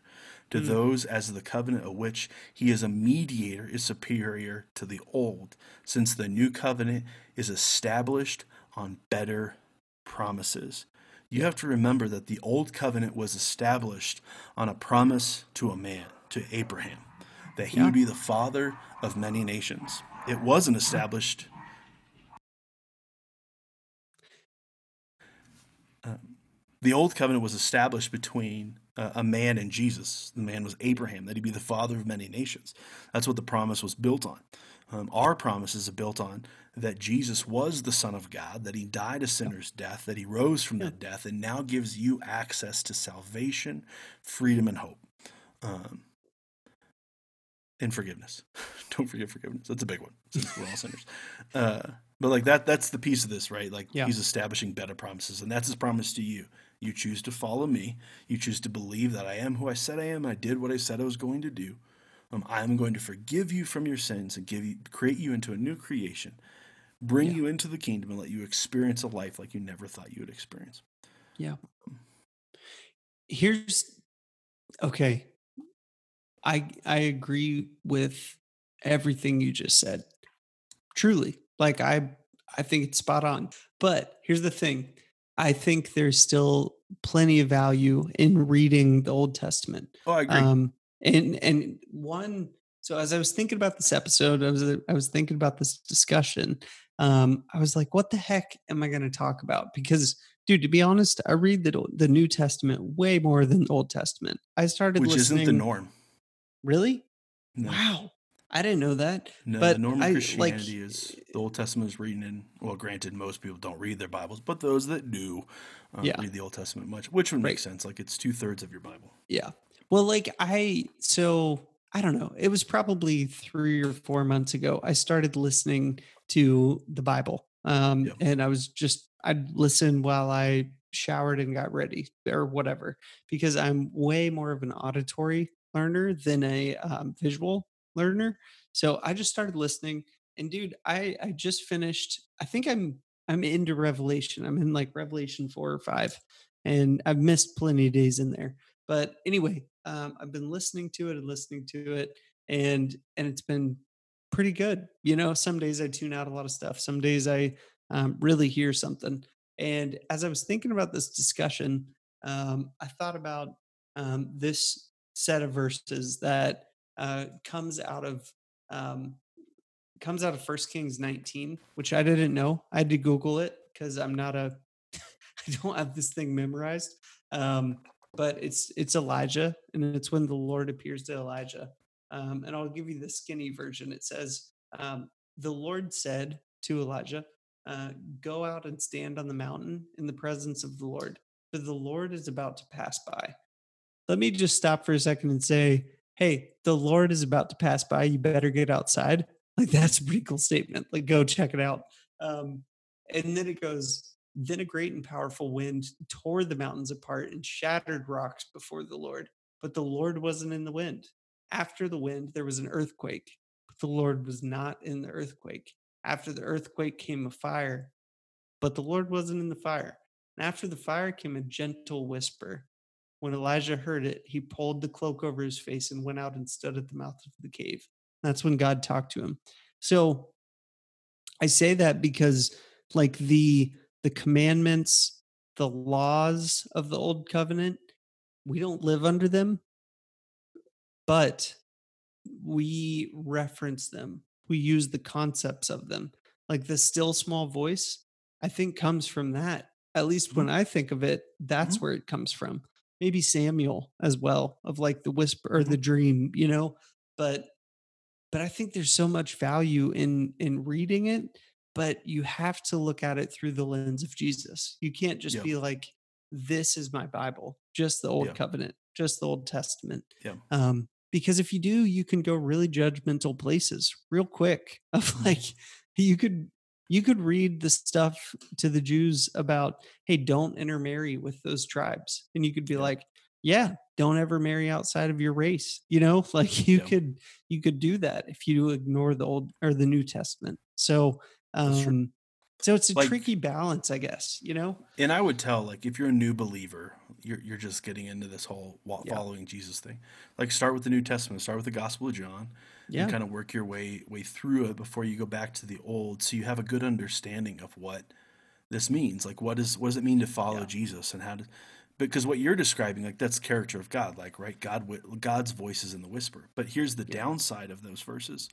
to mm. those as the covenant of which he is a mediator is superior to the old, since the new covenant is established on better promises. You have to remember that the old covenant was established on a promise to a man, to Abraham, that he yeah. would be the father of many nations. It wasn't established. Uh, the old covenant was established between a man in Jesus. The man was Abraham, that he'd be the father of many nations. That's what the promise was built on. Um, our promises are built on that Jesus was the Son of God, that he died a sinner's death, that he rose from that death, and now gives you access to salvation, freedom, and hope. Um, and forgiveness. Don't forget forgiveness. That's a big one since we're all sinners. Uh, but like that, that's the piece of this, right? Like yeah. he's establishing better promises, and that's his promise to you. You choose to follow me. You choose to believe that I am who I said I am. I did what I said I was going to do. Um, I am going to forgive you from your sins and give you, create you into a new creation, bring yeah. you into the kingdom, and let you experience a life like you never thought you would experience. Yeah. Here's okay. I I agree with everything you just said. Truly, like I I think it's spot on. But here's the thing I think there's still plenty of value in reading the Old Testament. Oh, I agree. Um, and and one, so as I was thinking about this episode, I was I was thinking about this discussion. Um, I was like, what the heck am I going to talk about? Because, dude, to be honest, I read the the New Testament way more than the Old Testament. I started which listening, isn't the norm. Really? No. Wow. I didn't know that. No, but the normal I, Christianity like, is the Old Testament is reading in. Well, granted, most people don't read their Bibles, but those that do uh, yeah. read the Old Testament much, which would make right. sense. Like it's two thirds of your Bible. Yeah. Well, like I so I don't know. It was probably three or four months ago. I started listening to the Bible, um, yep. and I was just I'd listen while I showered and got ready or whatever because I'm way more of an auditory learner than a um, visual learner. So I just started listening and dude, I I just finished I think I'm I'm into Revelation. I'm in like Revelation 4 or 5 and I've missed plenty of days in there. But anyway, um, I've been listening to it and listening to it and and it's been pretty good. You know, some days I tune out a lot of stuff. Some days I um, really hear something. And as I was thinking about this discussion, um, I thought about um, this set of verses that uh, comes out of um, comes out of First Kings 19, which I didn't know. I had to Google it because I'm not a I don't have this thing memorized. Um, but it's it's Elijah, and it's when the Lord appears to Elijah. Um, and I'll give you the skinny version. It says, um, "The Lord said to Elijah, uh, Go out and stand on the mountain in the presence of the Lord, for the Lord is about to pass by." Let me just stop for a second and say, "Hey, the Lord is about to pass by. You better get outside." Like that's a pretty cool statement. Like go check it out. Um, and then it goes, then a great and powerful wind tore the mountains apart and shattered rocks before the Lord. But the Lord wasn't in the wind. After the wind, there was an earthquake, but the Lord was not in the earthquake. After the earthquake came a fire, but the Lord wasn't in the fire. And after the fire came a gentle whisper. When Elijah heard it, he pulled the cloak over his face and went out and stood at the mouth of the cave. That's when God talked to him. So I say that because like the the commandments, the laws of the old covenant, we don't live under them, but we reference them. We use the concepts of them. Like the still small voice, I think comes from that. At least when Mhm. I think of it, that's Mhm. where it comes from. Maybe Samuel as well, of like the whisper or the dream, you know? But but I think there's so much value in in reading it, but you have to look at it through the lens of Jesus. You can't just Yeah. be like, "This is my Bible, just the Old Yeah. Covenant, just the Old Testament." Yeah. Um, because if you do, you can go really judgmental places real quick. Of Mhm. like, you could you could read the stuff to the Jews about, "Hey, don't intermarry with those tribes," and you could be Yeah. like, "Yeah, don't ever marry outside of your race." You know, like you Yeah. could you could do that if you ignore the old or the New Testament. So, um, so it's a Like tricky balance, I guess. You know? And I would tell, like, if you're a new believer, you're you're just getting into this whole wa- Yeah. following Jesus thing. Like, start with the New Testament, start with the Gospel of John, and kind of work your way way through it before you go back to the Old, so you have a good understanding of what this means. Like, what is what does it mean to follow Yeah. Jesus, and how to because what you're describing, like, that's character of God, like, right? God, God's voice is in the whisper. But here's the Yeah. downside of those verses.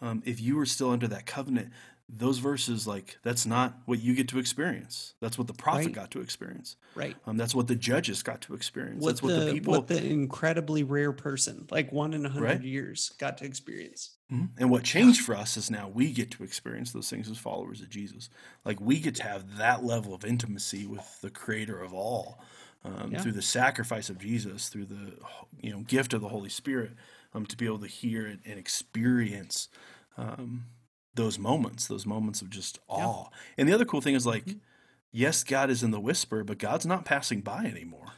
Um, if you were still under that covenant, those verses, like, that's not what you get to experience. That's what the prophet Right. got to experience. Right. Um, that's what the judges got to experience. What that's what the, the people what the incredibly rare person, like one in a hundred Right. years, got to experience. Mhm. And what changed for us is now we get to experience those things as followers of Jesus. Like we get to have that level of intimacy with the Creator of all um, Yeah. through the sacrifice of Jesus, through the you know gift of the Holy Spirit, um, to be able to hear it and experience um, those moments, those moments of just Yeah. awe. And the other cool thing is like, Mhm. yes, God is in the whisper, but God's not passing by anymore.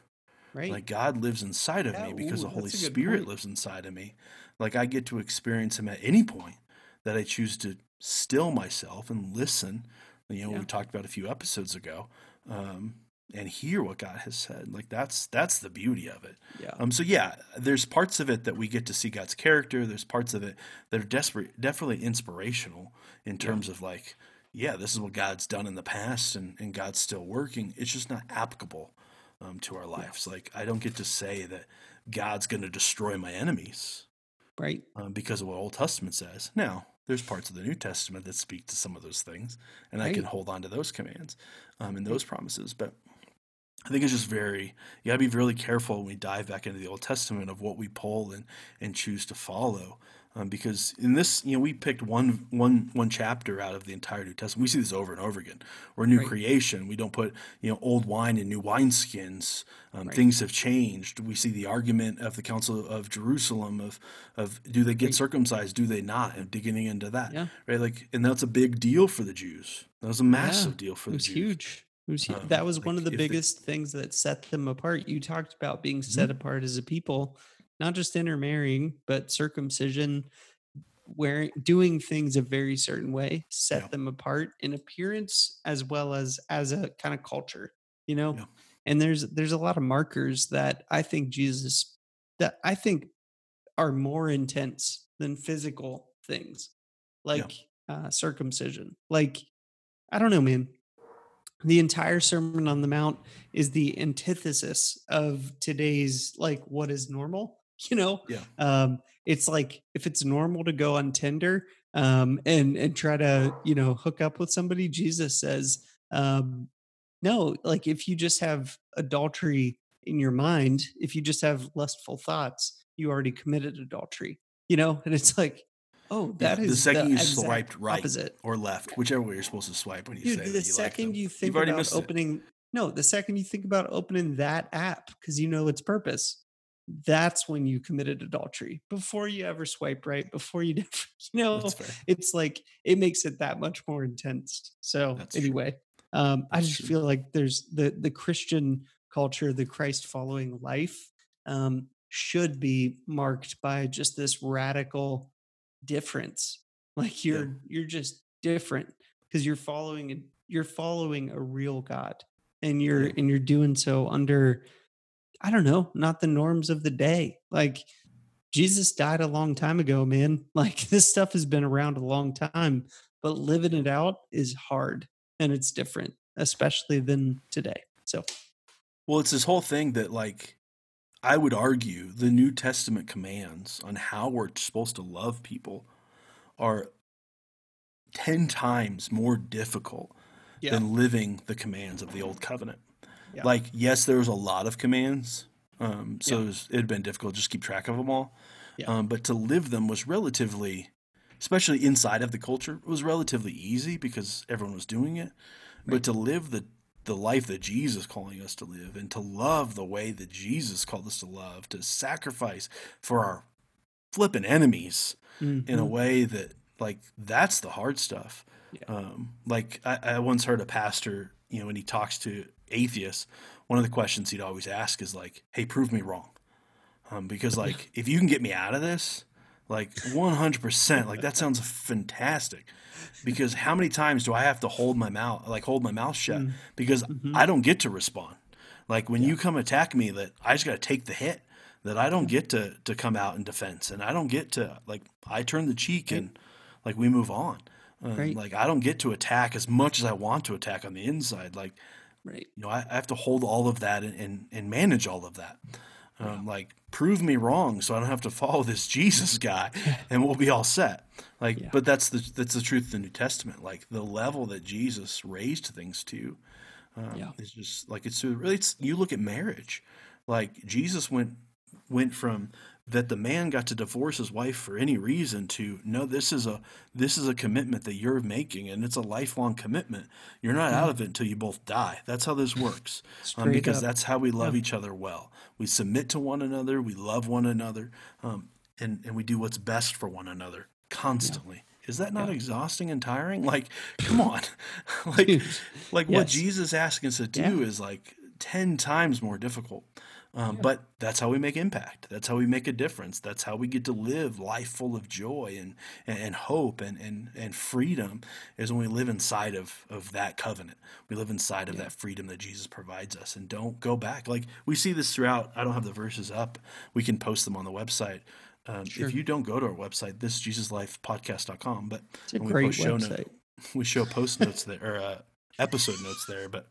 Right. Like God lives inside of Yeah, me because ooh, the Holy that's a good Spirit point. lives inside of me. Like I get to experience Him at any point that I choose to still myself and listen. You know, Yeah. we talked about a few episodes ago, um, and hear what God has said. Like that's that's the beauty of it. yeah. Um, so yeah, there's parts of it that we get to see God's character. There's parts of it that are desperate, definitely inspirational in Yeah. terms of like, yeah, this is what God's done in the past, and, and God's still working. It's just not applicable um, to our lives. Like I don't get to say that God's going to destroy my enemies right. um, because of what Old Testament says. Now, there's parts of the New Testament that speak to some of those things, and I can hold on to those commands um, and those promises. But I think it's just very you gotta be really careful when we dive back into the Old Testament of what we pull and and choose to follow. Um, because in this, you know, we picked one one one chapter out of the entire New Testament. We see this over and over again. We're a new Right. creation. We don't put you know old wine in new wineskins. Um, Right. Things have changed. We see the argument of the Council of Jerusalem of of do they get Right. circumcised? Do they not? And digging into that, Yeah. right? Like, and that's a big deal for the Jews. That was a massive deal for It the was Jews. huge. Was Um, that was one of the biggest things that set them apart. You talked about being set Mm-hmm. apart as a people, not just intermarrying, but circumcision, wearing doing things a very certain way set Yeah. them apart in appearance as well as as a kind of culture, you know? Yeah. And there's there's a lot of markers that I think Jesus that I think are more intense than physical things like uh, circumcision. Like, I don't know, man. The entire Sermon on the Mount is the antithesis of today's like what is normal. You know, Yeah. um, it's like if it's normal to go on Tinder, um, and and try to you know hook up with somebody. Jesus says, um, no, like if you just have adultery in your mind, if you just have lustful thoughts, you already committed adultery. You know, and it's like, oh, that Yeah, is the second the you swiped right opposite. or left, whichever way you're supposed to swipe when you Dude, say the you like second them, you you've think about missed it. opening, no, the second you think about opening that app because you know its purpose, that's when you committed adultery. Before you ever swipe right, before you, never, you know, it's like it makes it that much more intense. So That's anyway, um, I just true. feel like there's the the Christian culture, the Christ following life, um, should be marked by just this radical difference. Like you're you're just different because you're following a, you're following a real God, and you're Yeah. and you're doing so under I don't know, not the norms of the day. Like Jesus died a long time ago, man. Like this stuff has been around a long time, but living it out is hard and it's different, especially than today. So, Well, it's this whole thing that, like, I would argue the New Testament commands on how we're supposed to love people are 10 times more difficult yeah. than living the commands of the Old Covenant. Yeah. Like, yes, there was a lot of commands, um, so Yeah. it, was, it had been difficult to just keep track of them all. Um, but to live them was relatively, especially inside of the culture, was relatively easy because everyone was doing it. But to live the the life that Jesus is calling us to live and to love the way that Jesus called us to love, to sacrifice for our flipping enemies in a Mhm. way that like that's the hard stuff. Yeah. Um, like I, I once heard a pastor, you know, when he talks to atheists, one of the questions he'd always ask is like, "Hey, prove me wrong," um, because like if you can get me out of this, like one hundred percent, like that sounds fantastic. Because how many times do I have to hold my mouth, like hold my mouth shut, Mm. because Mhm. I don't get to respond. Like when you come attack me, that I just got to take the hit. That I don't get to to come out in defense, and I don't get to like I turn the cheek Right. and like we move on. Um, Right. Like I don't get to attack as much as I want to attack on the inside. Like Right. you know, I, I have to hold all of that and, and, and manage all of that. Um, Like, prove me wrong, so I don't have to follow this Jesus guy, and we'll be all set. Like, Yeah. but that's the that's the truth of the New Testament. Like the level that Jesus raised things to um, Yeah. is just like it's really. It's you look at marriage, like Jesus went went from that the man got to divorce his wife for any reason to no this is a this is a commitment that you're making and it's a lifelong commitment you're not out of it until you both die that's how this works um, because up. that's how we love Yeah. each other well we submit to one another we love one another um, and and we do what's best for one another constantly is that not Yeah. exhausting and tiring like come on like like what yes. jesus asking us to do Yeah. is like 10 times more difficult um, but that's how we make impact that's how we make a difference that's how we get to live life full of joy and and, and hope and, and and freedom is when we live inside of of that covenant we live inside of Yeah. that freedom that jesus provides us and don't go back like we see this throughout i don't have the verses up we can post them on the website um, Sure. if you don't go to our website this jesuslifepodcast.com but It's a great post show website. note, we show post notes there or uh, episode notes there but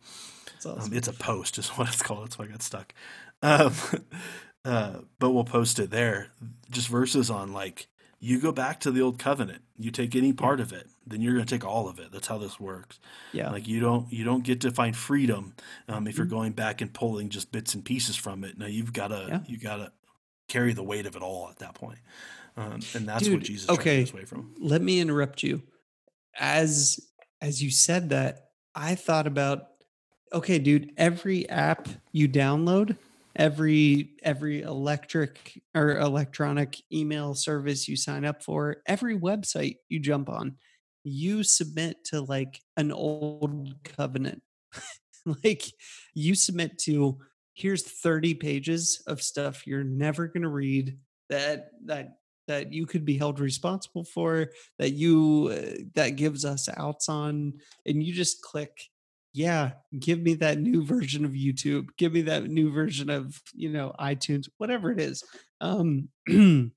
It's awesome. um, it's a post, is what it's called. That's why I got stuck. Um, uh, but we'll post it there. Just verses on like you go back to the old covenant. You take any part of it, then you're going to take all of it. That's how this works. yeah. Like you don't you don't get to find freedom um, if you're Mhm. going back and pulling just bits and pieces from it. Now you've got to Yeah. you got to carry the weight of it all at that point. Um, and that's what Jesus okay. away from. let me interrupt you as as you said that i thought about okay dude every app you download every every electric or electronic email service you sign up for every website you jump on you submit to like an old covenant. Like you submit to here's 30 pages of stuff you're never going to read that that that you could be held responsible for that you uh, that gives us outs on and you just click yeah give me that new version of youtube give me that new version of you know itunes whatever it is um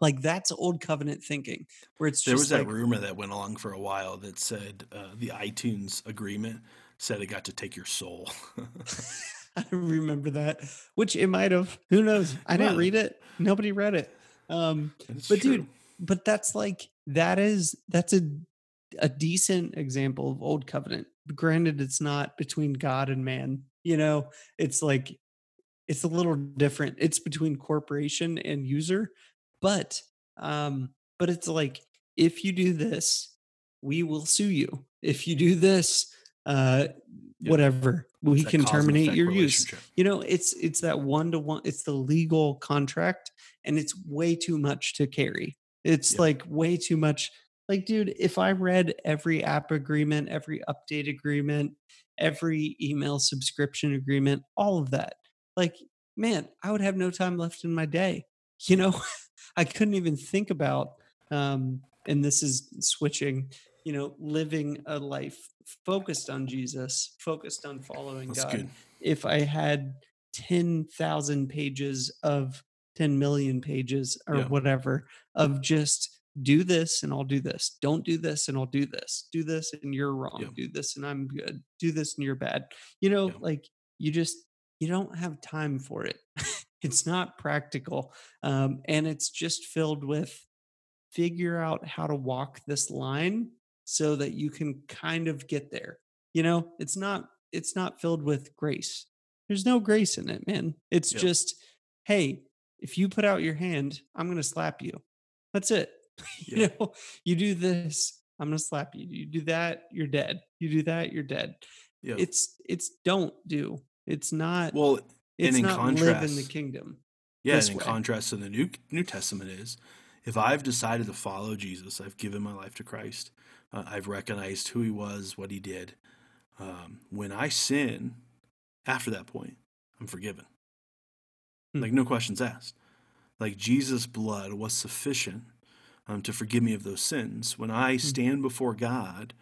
like that's old covenant thinking where it's There was that like rumor that went along for a while that said uh, the iTunes agreement said it got to take your soul. I remember that, which it might have. Who knows? I didn't read it. Nobody read it. Um, but true. dude, but that's like that is that's a a decent example of old covenant. Granted, it's not between God and man. You know, it's like it's a little different. It's between corporation and user, but um, but it's like if you do this, we will sue you. If you do this, uh, Yeah. whatever, we can terminate your use. You know, it's it's that one to one. It's the legal contract, and it's way too much to carry. It's Yeah. like way too much. Like, dude, if I read every app agreement, every update agreement, every email subscription agreement, all of that, like, man, I would have no time left in my day. You know, I couldn't even think about, um, and this is switching, you know, living a life focused on Jesus, focused on following That's God. good. If I had 10,000 pages of 10 million pages or Yeah. whatever of just do this and I'll do this. Don't do this and I'll do this. Do this and you're wrong. Yeah. Do this and I'm good. Do this and you're bad. You know, Yeah. like you just you don't have time for it. it's not practical. Um, and it's just filled with figure out how to walk this line so that you can kind of get there. You know, it's not it's not filled with grace. There's no grace in it, man. It's Yeah. just, hey, if you put out your hand, I'm going to slap you. That's it. you know, you do this, I'm going to slap you. You do that, you're dead. You do that, you're dead. Yeah. It's it's don't do. It's not well, it's in not live in the contrast- kingdom. Yeah, and in way. contrast to the New New Testament is, if I've decided to follow Jesus, I've given my life to Christ. Uh, I've recognized who He was, what He did. Um, when I sin, after that point, I'm forgiven. Hmm. Like no questions asked. Like Jesus' blood was sufficient um, to forgive me of those sins. When Hmm. I stand before God,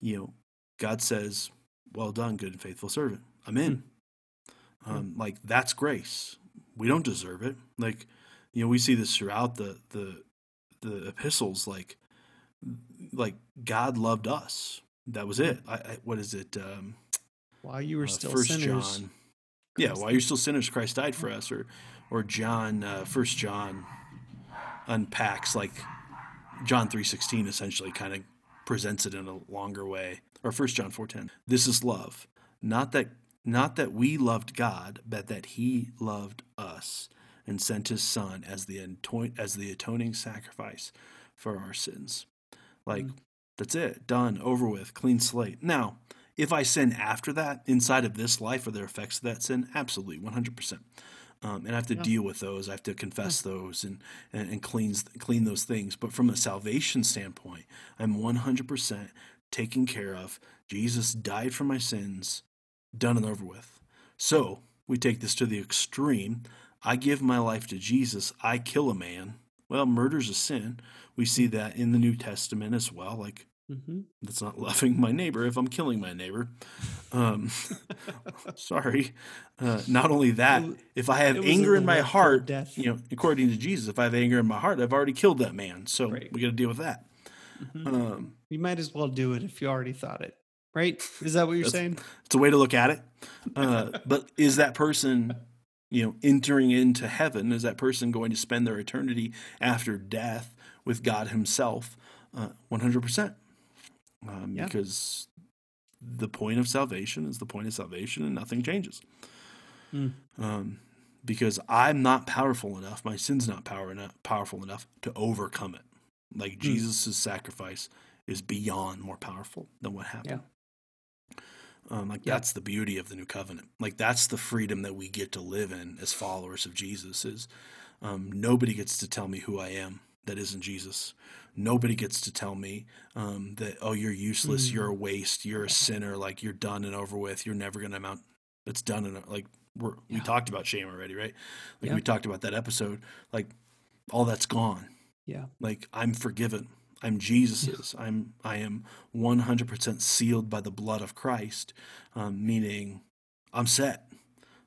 you know, God says, "Well done, good and faithful servant." I'm in. Hmm. Um, like that's grace. We don't deserve it. Like you know, we see this throughout the the the epistles. Like like God loved us. That was it. I, I what is it? Um, While you were uh, still First sinners. John. Yeah, Christ while you're still sinners, Christ died for us. Or or John uh, First John unpacks like John three sixteen essentially kind of presents it in a longer way. Or First John four ten. This is love, not that not that we loved God, but that He loved us and sent His Son as the ato- as the atoning sacrifice for our sins. Like Mm. that's it, done, over with, clean slate. Now, if I sin after that, inside of this life, are there effects of that sin? Absolutely, one hundred percent. Um, and I have to deal with those. I have to confess those and, and and cleanse clean those things. But from a salvation standpoint, I'm one hundred percent taken care of. Jesus died for my sins, done and over with. So we take this to the extreme. I give my life to Jesus. I kill a man. Well, murder's a sin. We see that in the New Testament as well. Like Mhm. that's not loving my neighbor if I'm killing my neighbor. Um, sorry. Uh, not only that, if I have it was a anger in my heart, you know, according to Jesus, if I have anger in my heart, I've already killed that man. So Right. we got to deal with that. Mhm. Um, You might as well do it if you already thought it, right? Is that what you're saying? it's a way to look at it. Uh, but is that person, you know, entering into heaven? Is that person going to spend their eternity after death with God Himself? Uh, One hundred percent. Um, Yeah. Because the point of salvation is the point of salvation, and nothing changes. Mm. Um, because I'm not powerful enough, my sin's not power enough, powerful enough to overcome it. Like Mm. Jesus' sacrifice is beyond more powerful than what happened. Um, like Yeah. that's the beauty of the new covenant. Like that's the freedom that we get to live in as followers of Jesus. Is um, nobody gets to tell me who I am that isn't Jesus. Nobody gets to tell me um, that oh you're useless, Mm. you're a waste, you're a sinner, like you're done and over with. You're never gonna amount. It's done and like we're, we talked about shame already, right? Like Yeah. we talked about that episode. Like all that's gone Yeah. like i'm forgiven i'm jesus's i'm i am 100% sealed by the blood of christ um, meaning i'm set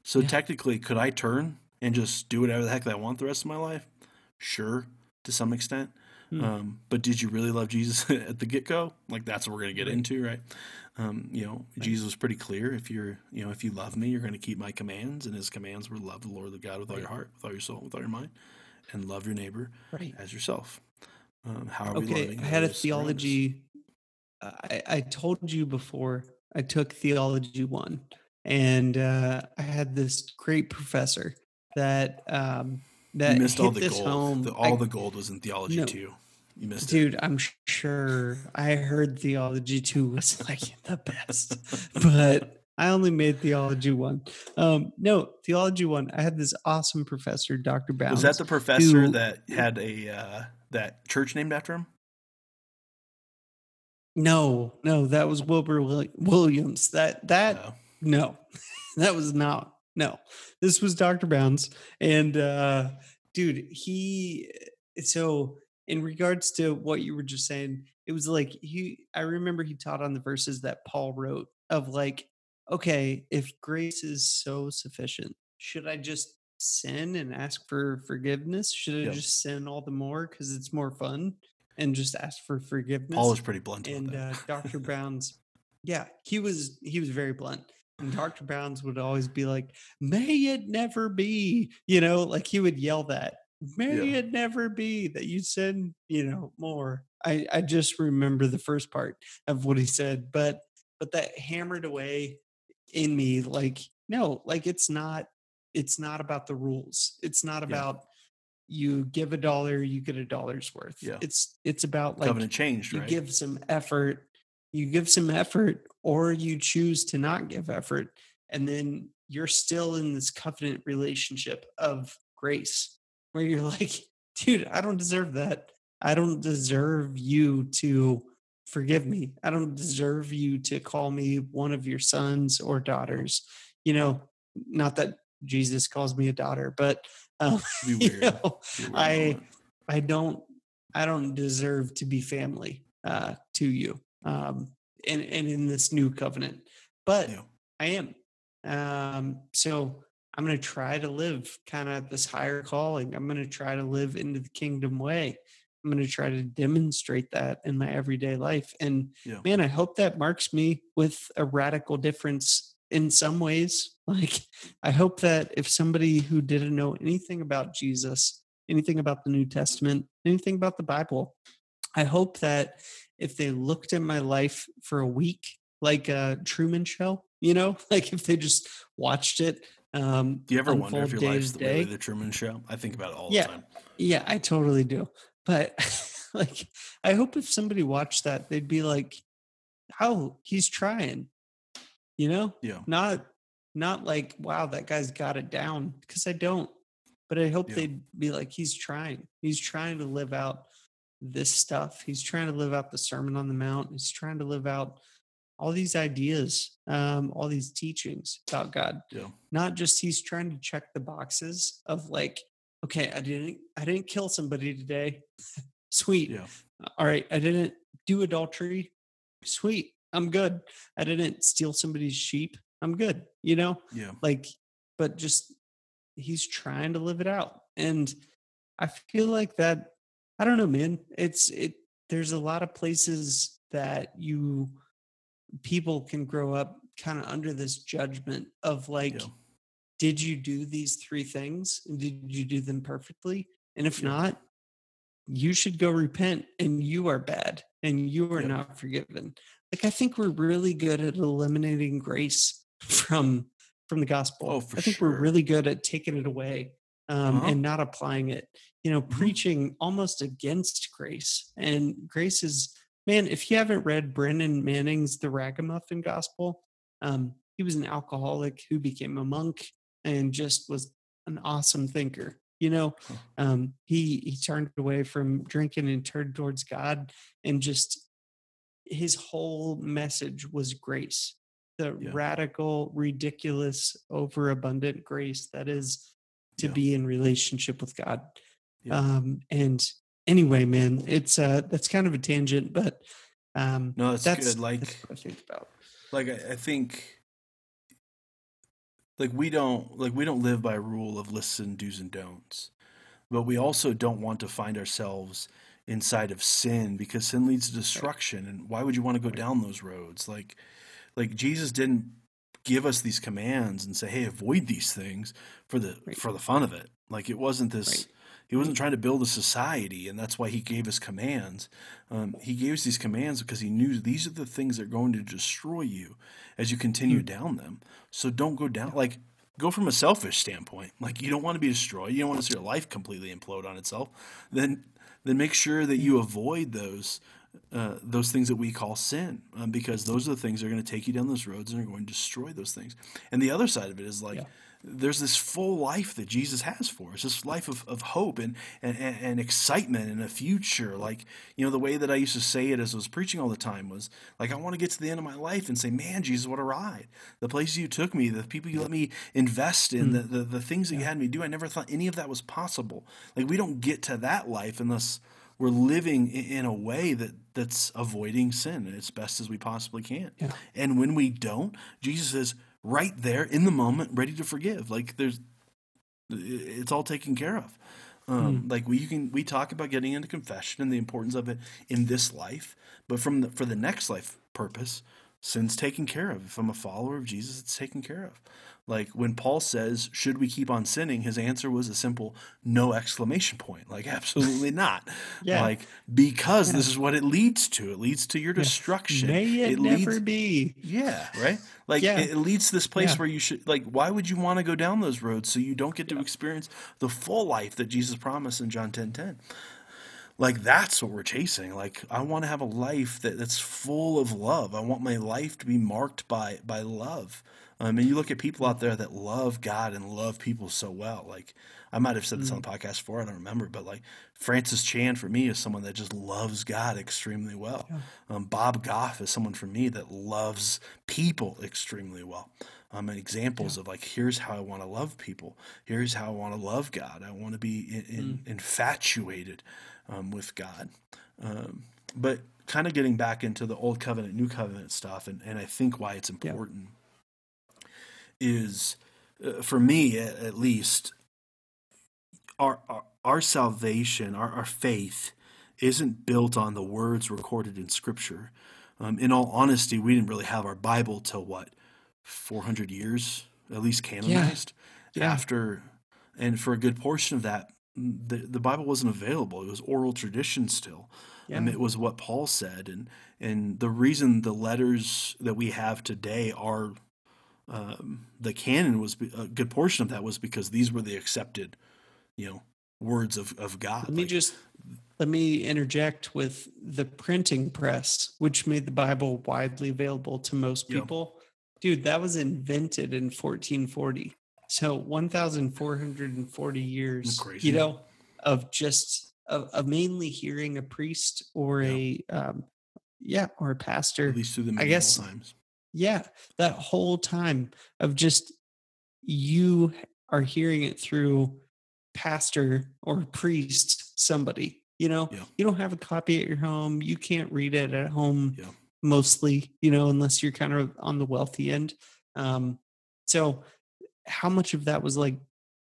so Yeah. technically could i turn and just do whatever the heck i want the rest of my life sure to some extent Hmm. um, but did you really love jesus at the get-go like that's what we're going to get Right. into right um, you know jesus was pretty clear if you're you know if you love me you're going to keep my commands and his commands were love the lord the god with all your heart with all your soul with all your mind and love your neighbor Right. as yourself. Um, how are we Okay, loving I had a those around us? theology. I, I told you before I took theology one, and uh, I had this great professor that um, You that missed all the gold. home. The, I- all the gold was in theology No. too. You missed it. dude, I'm sure I heard theology two was like the best, but I only made theology one. Um, no, theology one. I had this awesome professor, Dr. it. Bounds. Was that the professor who- that had a uh, that church named after him? No, no, that was Wilbur Williams. That that No. no, that was not. No, this was Dr. Bounds, and uh, dude, he. So, in regards to what you were just saying, it was like he. I remember he taught on the verses that Paul wrote of like, okay, if grace is so sufficient, should I just sin and ask for forgiveness? Should I Yeah. just sin all the more because it's more fun and just ask for forgiveness? Paul was pretty blunt about and that. uh, Dr. Bounds, yeah, he was he was very blunt. And Dr. Bounds would always be like, "May it never be," you know, like he would yell that, "May Yeah. it never be that you sin," you know, more. I I just remember the first part of what he said, but but that hammered away in me like no, like it's not it's not about the rules. It's not about you give a dollar, you get a dollar's worth. Yeah. It's it's about like Covenant changed, you right? give some effort you give some effort or you choose to not give effort and then you're still in this covenant relationship of grace where you're like dude i don't deserve that. I don't deserve you to forgive me. I don't deserve you to call me one of your sons or daughters. You know not that jesus calls me a daughter but um, you know, It'd be a weird I. I don't I don't deserve to be family uh to you um and and in this new covenant but Yeah. I am um so I'm going to try to live kind of this higher calling I'm going to try to live into the kingdom way I'm going to try to demonstrate that in my everyday life and Yeah. man I hope that marks me with a radical difference in some ways like I hope that if somebody who didn't know anything about Jesus anything about the New Testament, anything about the Bible. I hope that if they looked at my life for a week, like a Truman Show, you know, like if they just watched it. Um, Do you ever wonder if your life's the way the Truman Show? I think about it all Yeah. the time. Yeah, I totally do. But like, I hope if somebody watched that, they'd be like, "Oh, he's trying," you know, Yeah. not not like, "Wow, that guy's got it down," because I don't. But I hope Yeah. they'd be like, "He's trying. He's trying to live out this stuff. He's trying to live out the Sermon on the Mount. He's trying to live out all these ideas, um, all these teachings about God." Yeah. not just he's trying to check the boxes of like okay i didn't i didn't kill somebody today sweet Yeah. all right i didn't do adultery sweet i'm good i didn't steal somebody's sheep i'm good you know Yeah. like but just he's trying to live it out and i feel like that i don't know man. It's it there's a lot of places that you people can grow up kind of under this judgment of like Yeah. did you do these three things? And did you do them perfectly? And if Yeah. not you should go repent and you are bad and you are Yeah. not forgiven. Like i think we're really good at eliminating grace from from the gospel. Oh, for i think we're really good at taking it away um, Uh-huh. and not applying it you know Mhm. preaching almost against grace and grace is man if you haven't read brennan manning's the ragamuffin gospel um, he was an alcoholic who became a monk and just was an awesome thinker you know um, he he turned away from drinking and turned towards god and just his whole message was grace the Yeah. radical ridiculous overabundant grace that is to Yeah. be in relationship with god Yeah. um and anyway man it's uh that's kind of a tangent but um No, that's, that's good. Like, that's i think about like I, I think, like we don't like we don't live by a rule of lists and do's and don'ts, but we also don't want to find ourselves inside of sin because sin leads to destruction. And why would you want to go down those roads? Like, like Jesus didn't give us these commands and say, "Hey, avoid these things" for the Right. for the fun of it. Like it wasn't this. Right. he wasn't trying to build a society, and that's why he gave us commands. Um, he gave us these commands because he knew these are the things that are going to destroy you as you continue mm. down them. So don't go down like go from a selfish standpoint. Like you don't want to be destroyed. You don't want to see your life completely implode on itself. Then then make sure that you avoid those uh, those things that we call sin, um, because those are the things that are going to take you down those roads and are going to destroy those things. And the other side of it is like yeah there's this full life that Jesus has for us, this life of, of hope and, and, and excitement and a future. Like, you know, the way that I used to say it as I was preaching all the time was like, I want to get to the end of my life and say, man, Jesus, what a ride. The places you took me, the people you let me invest in, mm. the, the, the, things that you had me do, I never thought any of that was possible. Like, we don't get to that life unless we're living in a way that that's avoiding sin as best as we possibly can. Yeah. And when we don't, Jesus says, right there in the moment, ready to forgive. Like there's, it's all taken care of. Um, mm. Like we can we talk about getting into confession and the importance of it in this life, but from the, for the next life purpose, sin's taken care of. If I'm a follower of Jesus, it's taken care of. Like when Paul says, Should we keep on sinning? His answer was a simple no exclamation point. Like, absolutely not. yeah. Like, because yeah. this is what it leads to. It leads to your destruction. May it, it never leads, be. Yeah, right? Like, yeah. it, leads to this place yeah. where you should, like, why would you want to go down those roads so you don't get to experience the full life that Jesus promised in John 10 10? like that's what we're chasing like i want to have a life that, that's full of love i want my life to be marked by by love um, and you look at people out there that love God and love people so well. Like I might have said this mm. on the podcast before, I don't remember, but like Francis Chan for me is someone that just loves God extremely well. Yeah. Um, Bob Goff is someone for me that loves people extremely well. Um, and examples yeah. of like, here's how I want to love people. Here's how I want to love God. I want to be in, in, mm. infatuated um, with God. Um, but kind of getting back into the old covenant, new covenant stuff, and, and I think why it's important. Yeah is, uh, for me at, at least, our, our, our salvation, our, our faith, isn't built on the words recorded in Scripture. Um, in all honesty, we didn't really have our Bible till what, 400 years, at least canonized? Yeah. Yeah. After, and for a good portion of that, the, the Bible wasn't available. It was oral tradition still. Yeah. Um, it was what Paul said. And, and the reason the letters that we have today are um, the canon was a good portion of that was because these were the accepted, you know, words of, of God. Let me just let me interject with the printing press, which made the Bible widely available to most people. Dude, that was invented in 1440. So 1,440 years, Crazy. you know, of just of, of, mainly hearing a priest or yeah. a um, yeah, or a pastor. At least through the I guess times. Yeah, that whole time of just you are hearing it through pastor or priest, somebody. You know, yeah. you don't have a copy at your home. You can't read it at home yeah. mostly, you know, unless you're kind of on the wealthy end. Um, so, how much of that was like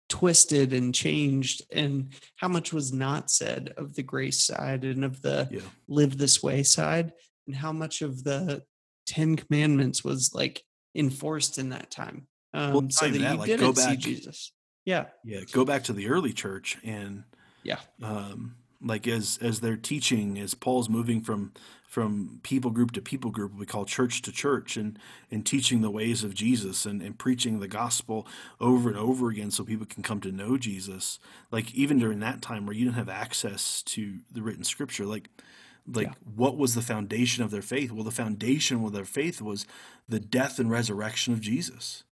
twisted and changed, and how much was not said of the grace side and of the yeah. live this way side, and how much of the Ten Commandments was like enforced in that time. Um, well, so that, that you like, didn't go back, see Jesus. Yeah. Yeah. Go back to the early church and yeah. Um, like as as they're teaching, as Paul's moving from from people group to people group, we call church to church, and and teaching the ways of Jesus and, and preaching the gospel over and over again, so people can come to know Jesus. Like even during that time where you didn't have access to the written scripture, like like yeah. what was the foundation of their faith? Well the foundation of their faith was the death and resurrection of jesus.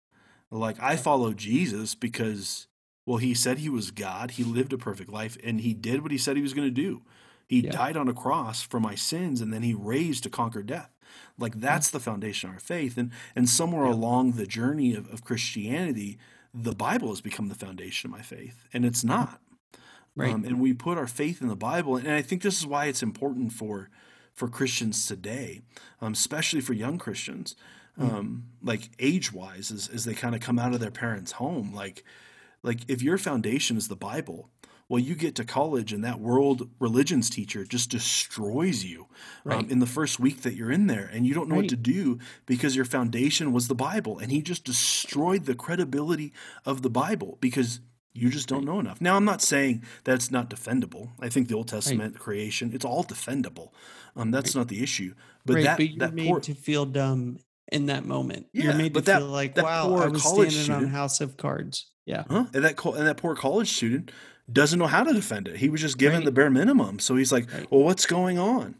Like i follow jesus because well he said he was god he lived a perfect life and he did what he said he was going to do. He yeah. died on a cross for my sins and then he raised to conquer death. Like that's the foundation of our faith and and somewhere along the journey of, of christianity the bible has become the foundation of my faith and it's not Right. Um, and we put our faith in the Bible. And I think this is why it's important for for Christians today, um, especially for young Christians, hmm. um, mm. like age wise, as, as they kind of come out of their parents' home. Like, like if your foundation is the Bible, well, you get to college and that world religions teacher just destroys you um, right. um, in the first week that you're in there, and you don't know right. what to do because your foundation was the Bible, and he just destroyed the credibility of the Bible because You just don't know enough. Now, I'm not saying that it's not defendable. I think the Old Right. Testament creation, it's all defendable. Um, that's Right. not the issue. But Right. that But you're that made poor to feel dumb in that moment. You're yeah, made to that feel like, wow, I was college standing on House of Cards. Yeah. huh? And that and that poor college student doesn't know how to defend it. He was just given the bare minimum. So he's like, Right. well, what's going on?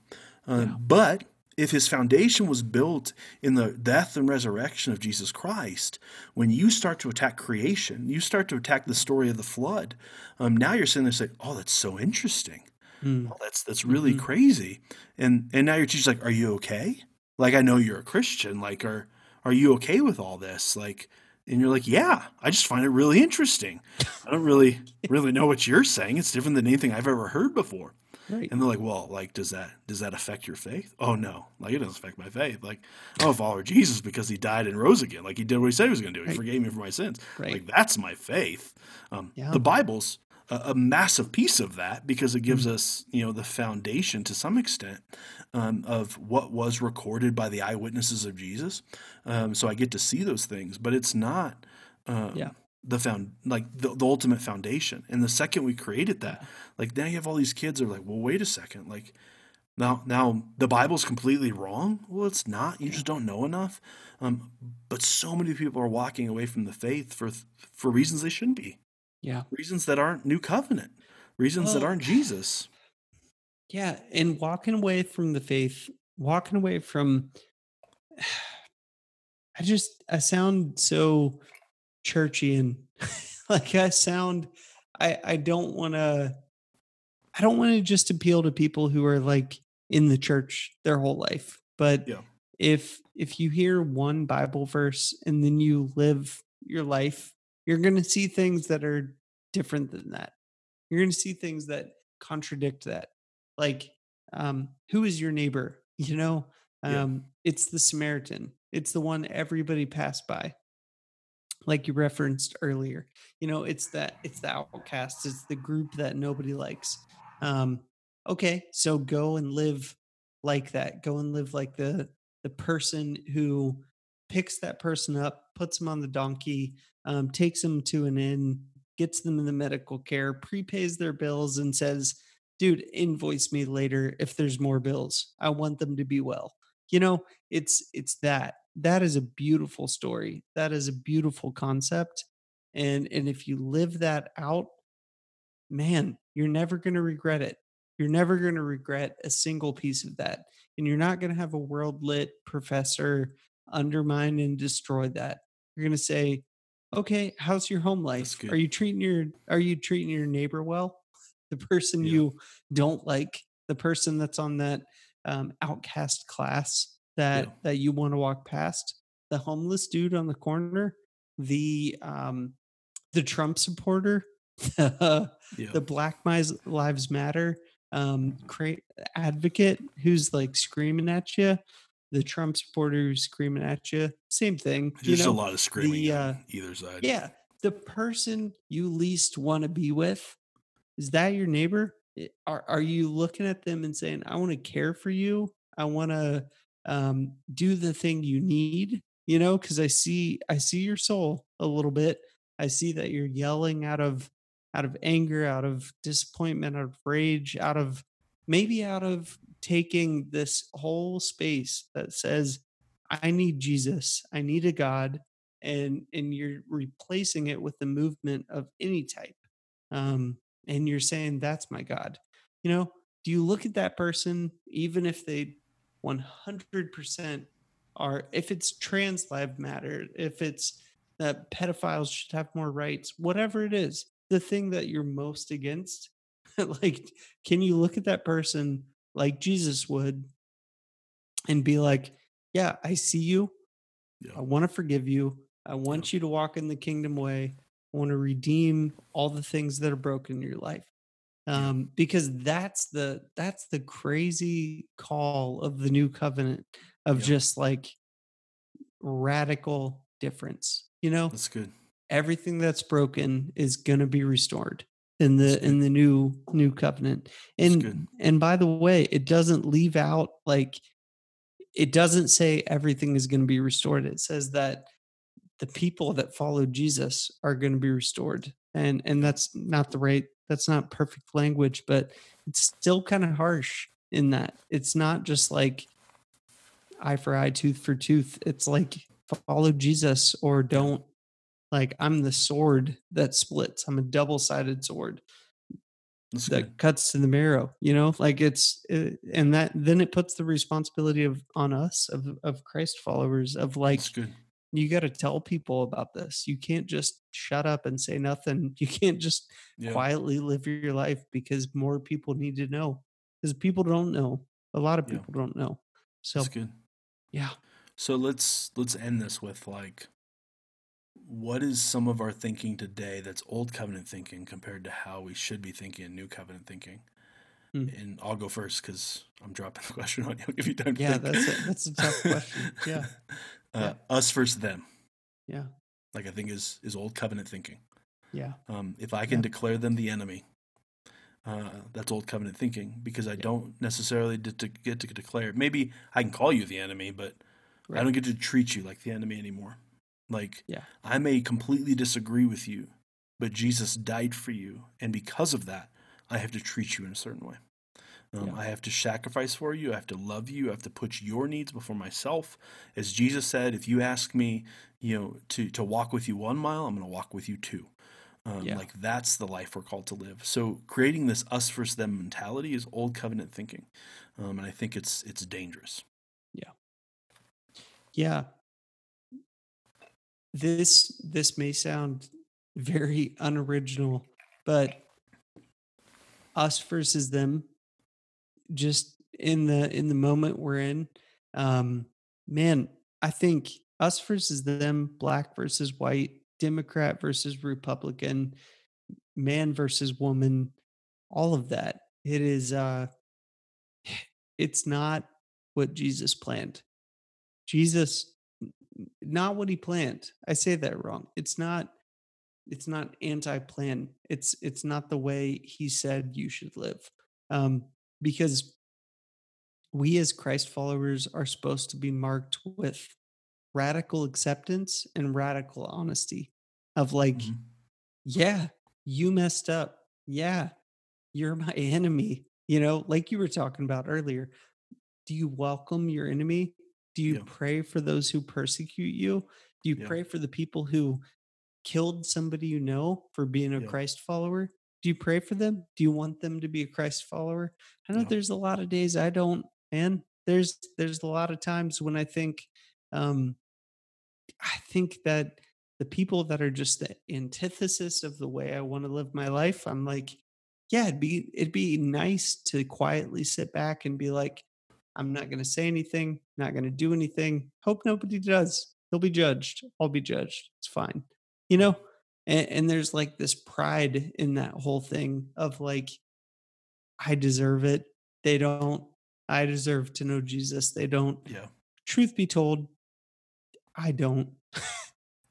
Uh, Yeah. but if his foundation was built in the death and resurrection of Jesus Christ, when you start to attack creation, you start to attack the story of the flood. Um, now you're sitting there saying, "Oh, that's so interesting. Mm. Oh, that's that's really hmm crazy." And and now your teacher's like, "Are you okay? Like, I know you're a Christian. Like, are are you okay with all this? Like." And you're like, yeah, I just find it really interesting. I don't really, really know what you're saying. It's different than anything I've ever heard before. Right. And they're like, well, like, does that does that affect your faith? Oh no, like it doesn't affect my faith. Like, I'm a follower of Jesus because he died and rose again. Like he did what he said he was going to do. He Right. forgave me for my sins. Right. Like that's my faith. Um, Yeah. the Bible's a, a massive piece of that because it gives Mm. us, you know, the foundation to some extent um, of what was recorded by the eyewitnesses of Jesus. Um, so I get to see those things, but it's not. Um, Yeah. The found like the, the ultimate foundation. And the second we created that like now you have all these kids that are like well wait a second like now now the bible's completely wrong? Well it's not. You just don't know enough. Um, but so many people are walking away from the faith for for reasons they shouldn't be. Yeah. reasons that aren't new covenant. Reasons that aren't jesus. Yeah. And walking away from the faith, walking away from, I just, I sound so churchy and like I sound, I, I don't want to, I don't want to just appeal to people who are like in the church their whole life. But Yeah. if, if you hear one Bible verse and then you live your life, you're going to see things that are different than that. You're going to see things that contradict that. Like, um, who is your neighbor? You know, Yeah. um, it's the Samaritan. It's the one everybody passed by like you referenced earlier you know it's that it's the outcasts it's the group that nobody likes um okay so go and live like that go and live like the the person who picks that person up puts them on the donkey um, takes them to an inn gets them in the medical care prepays their bills and says dude invoice me later if there's more bills. I want them to be well. You know it's it's that that is a beautiful story. That is a beautiful concept and and if you live that out man you're never going to regret it. You're never going to regret a single piece of that and you're not going to have a world lit professor undermine and destroy that. You're going to say okay how's your home life? Are you treating your are you treating your neighbor well? The person yeah. you don't like the person that's on that um, outcast class yeah. that that you want to walk past the homeless dude on the corner the um the trump supporter the, yeah. the black lives matter um cra- advocate who's like screaming at you the trump supporter who's screaming at you same thing you just a lot of screaming the uh on either side. yeah the person you least want to be with is that your neighbor? Are, are you looking at them and saying i want to care for you. I want to um, do the thing you need you know because i see i see your soul a little bit. I see that you're yelling out of out of anger out of disappointment out of rage out of maybe out of taking this whole space that says i need jesus. I need a god and and you're replacing it with the movement of any type um and you're saying that's my god. You know do you look at that person even if they 100% are if it's trans life matter if it's that pedophiles should have more rights whatever it is the thing that you're most against like can you look at that person like jesus would and be like yeah i see you yeah I want to forgive you. I yeah want you to walk in the kingdom way. I want to redeem all the things that are broken in your life. Um, because that's the that's the crazy call of the new covenant of just like radical difference. You know, that's good everything that's broken is gonna be restored in the in the new new covenant. And and by the way, it doesn't leave out like it doesn't say everything is going to be restored. It says that the people that follow Jesus are going to be restored. And and that's not the right that's not perfect language but it's still kind of harsh in that it's not just like eye for eye tooth for tooth it's like follow jesus or don't like i'm the sword that splits i'm a double-sided sword That's that good. cuts to the marrow you know like it's uh, and that then it puts the responsibility of on us of of christ followers of like That's good. You got to tell people about this you can't just shut up and say nothing you can't just Yeah. quietly live your life because more people need to know because people don't know a lot of Yeah. people don't know so That's good. yeah So let's let's end this with like what is some of our thinking today that's old covenant thinking compared to how we should be thinking in new covenant thinking? Hmm. And I'll go first because I'm dropping the question on you. I'll you don't. Yeah, think. that's a- that's a tough question. Yeah. Uh, Yeah. Us versus them, yeah like I think is is old covenant thinking. yeah Um, if I can Yeah. declare them the enemy, uh, that's old covenant thinking because I don't necessarily get to, get to declare. Maybe I can call you the enemy, but I don't get to treat you like the enemy anymore. Like Yeah. I may completely disagree with you, but Jesus died for you, and because of that, I have to treat you in a certain way. Um, Yeah. I have to sacrifice for you. I have to love you. I have to put your needs before myself. As Jesus said, if you ask me, you know, to to walk with you one mile, I'm going to walk with you two. Um, Yeah. Like that's the life we're called to live. So creating this us versus them mentality is old covenant thinking, um, and I think it's it's dangerous. yeah Yeah. this this may sound very unoriginal but us versus them just in the in the moment we're in um man i think us versus them black versus white democrat versus republican man versus woman all of that. It is uh it's not what jesus planned. Jesus not what he planned. I say that wrong. It's not it's not anti-plan it's it's not the way he said you should live um because we as christ followers are supposed to be marked with radical acceptance and radical honesty of like Mhm. yeah you messed up yeah you're my enemy you know like you were talking about earlier do you welcome your enemy do you Yeah. pray for those who persecute you do you Yeah. pray for the people who killed somebody you know for being a Yeah. christ follower? Do you pray for them? Do you want them to be a christ follower? I know Yeah. there's a lot of days i don't and there's there's a lot of times when i think um i think that the people that are just the antithesis of the way i want to live my life i'm like yeah it'd be it'd be nice to quietly sit back and be like i'm not going to say anything not going to do anything. Hope nobody does. He'll be judged. I'll be judged. It's fine you know and, and there's like this pride in that whole thing of like i deserve it. They don't i deserve to know jesus. They don't Yeah. truth be told i don't.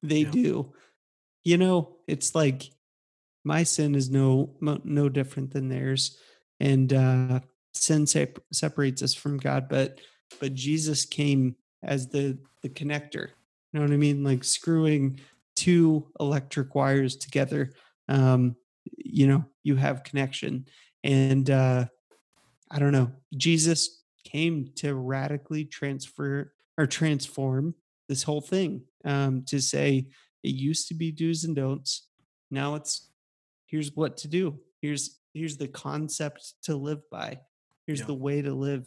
They Yeah. do. You know it's like my sin is no no different than theirs and uh sin sep- separates us from god but but jesus came as the the connector. You know what i mean? Like screwing two electric wires together um you know you have connection. And uh i don't know jesus came to radically transfer or transform this whole thing um to say it used to be do's and don'ts. Now it's here's what to do. Here's here's the concept to live by. Here's Yeah. the way to live.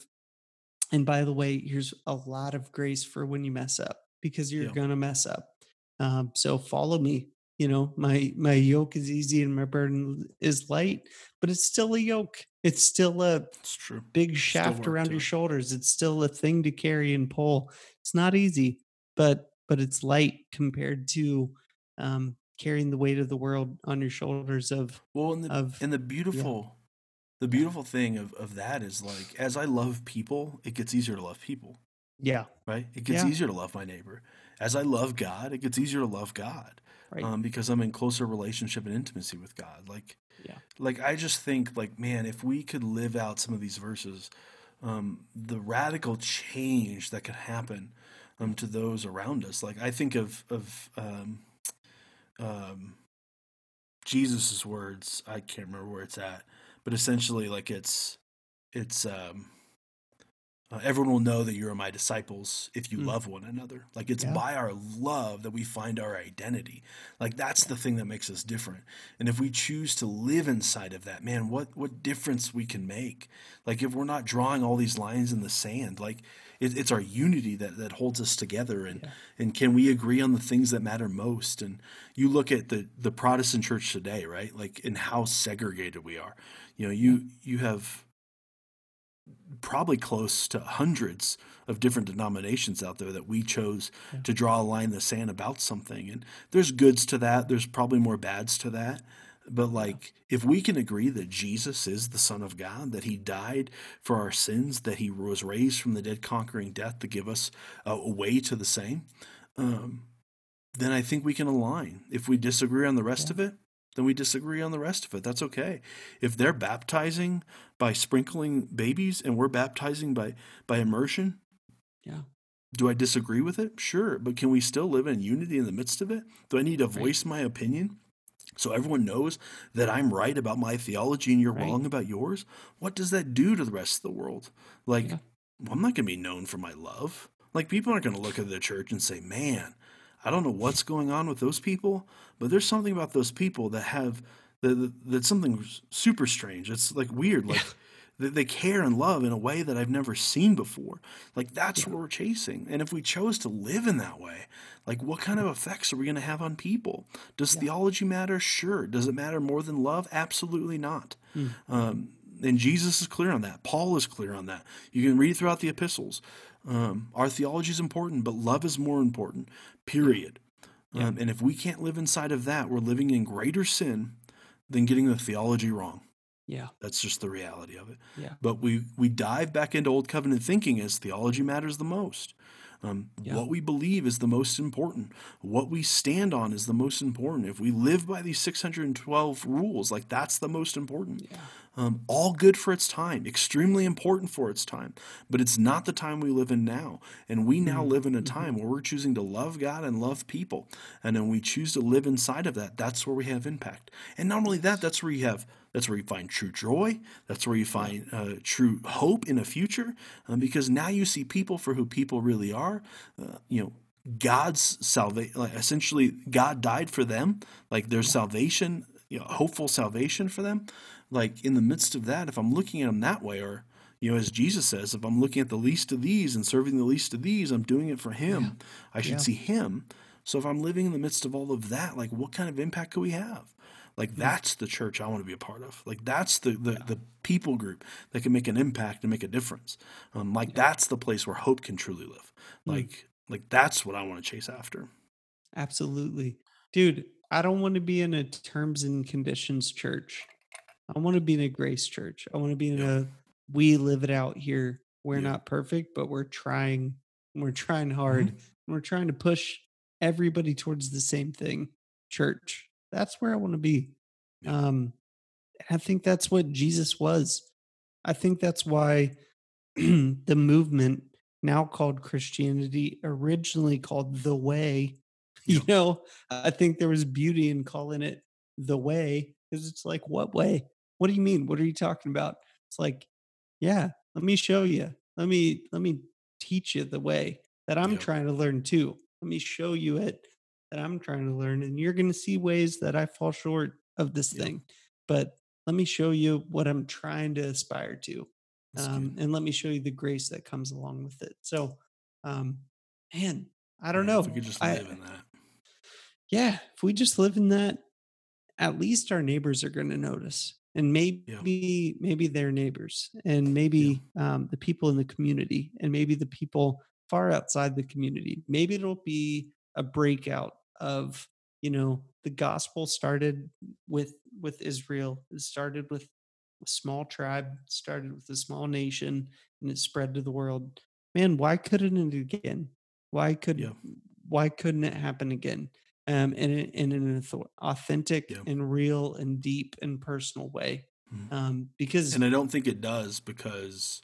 And by the way here's a lot of grace for when you mess up because you're Yeah. gonna mess up um, so follow me you know my my yoke is easy and my burden is light but it's still a yoke it's still a It's true. big shaft around to your shoulders it's still a thing to carry and pull it's not easy but but it's light compared to um carrying the weight of the world on your shoulders of Well, and the of and the beautiful, the beautiful thing of of that is like as I love people, it gets easier to love people, yeah right? It gets Yeah. easier to love my neighbor. As I love God, it gets easier to love God, right um, because I'm in closer relationship and intimacy with God. Like, Yeah. like I just think like man, if we could live out some of these verses, um, the radical change that could happen um, to those around us. Like I think of of um, um, Jesus's words. I can't remember where it's at, but essentially, like it's it's um, uh, everyone will know that you are my disciples if you mm. love one another. Like it's yeah. by our love that we find our identity. Like that's the thing that makes us different. And if we choose to live inside of that, man, what what difference we can make. Like if we're not drawing all these lines in the sand, like it, it's our unity that, that holds us together and yeah. and can we agree on the things that matter most and you look at the the protestant church today right like in how segregated we are you know you you have probably close to hundreds of different denominations out there that we chose yeah. to draw a line in the sand about something and there's goods to that there's probably more bads to that but like, if we can agree that Jesus is the Son of God, that He died for our sins, that He was raised from the dead, conquering death to give us a, way to the same, um, then I think we can align. If we disagree on the rest yeah. of it, then we disagree on the rest of it. That's okay. If they're baptizing by sprinkling babies and we're baptizing by by immersion, yeah. Do I disagree with it? Sure, but can we still live in unity in the midst of it? Do I need to voice right. my opinion? so everyone knows that I'm right about my theology and you're right. wrong about yours, what does that do to the rest of the world? Like, yeah. I'm not going to be known for my love. Like, people aren't going to look at the church and say, man, I don't know what's going on with those people, but there's something about those people that have that, that's something super strange. It's like weird. Like, they care and love in a way that I've never seen before. Like that's yeah. what we're chasing. And if we chose to live in that way, like what kind of effects are we going to have on people? Does yeah. theology matter? Sure. Does it matter more than love? Absolutely not. Mm. Um, and Jesus is clear on that. Paul is clear on that. You can read throughout the epistles. Um, our theology is important, but love is more important. Period. Yeah. Um, and if we can't live inside of that, we're living in greater sin than getting the theology wrong. Yeah. That's just the reality of it. Yeah. But we we dive back into old covenant thinking as theology matters the most. Um, yeah. What we believe is the most important. What we stand on is the most important. If we live by these 612 rules, like that's the most important. Yeah. Um, all good for its time, extremely important for its time, but it's not the time we live in now. And we now mm-hmm. live in a mm-hmm. time where we're choosing to love God and love people. And then we choose to live inside of that. That's where we have impact. And not only that, that's where you have that's where you find true joy. That's where you find uh, true hope in a future, um, because now you see people for who people really are. Uh, you know, God's salvation, like essentially, God died for them. Like there's salvation, you know, hopeful salvation for them. Like in the midst of that, if I'm looking at them that way, or you know, as Jesus says, if I'm looking at the least of these and serving the least of these, I'm doing it for Him. Yeah. I should yeah. see Him. So if I'm living in the midst of all of that, like what kind of impact could we have? Like that's the church I want to be a part of. Like that's the the, yeah. the people group that can make an impact and make a difference. Um, like yeah. that's the place where hope can truly live. Hmm. Like mm. like that's what I want to chase after. Absolutely, dude. I don't want to be in a terms and conditions church. I want to be in a grace church. I want to be in yeah. a we live it out here. We're not perfect, but we're trying. We're trying hard. Mm-hmm. We're trying to push everybody towards the same thing. Church that's where I want to be. Um, I think that's what Jesus was. I think that's why the movement, now called Christianity, originally called the Way. You know, I think there was beauty in calling it the Way because it's like, what way? What do you mean? What are you talking about? It's like, yeah, let me show you. Let me let me teach you the way that I'm trying to learn too. Let me show you it that I'm trying to learn. And you're going to see ways that I fall short of this yeah. thing. But let me show you what I'm trying to aspire to. Um, and let me show you the grace that comes along with it. So, um, man, I don't know. If we could just live I, in that. Yeah. If we just live in that, at least our neighbors are going to notice. And maybe, yeah. maybe their neighbors, and maybe yeah. um, the people in the community, and maybe the people far outside the community. Maybe it'll be a breakout of you know the gospel started with with israel it started with a small tribe started with a small nation and it spread to the world man why couldn't it again why could yeah. why couldn't it happen again um in, in an authentic yeah. and real and deep and personal way mm-hmm. um because and i don't think it does because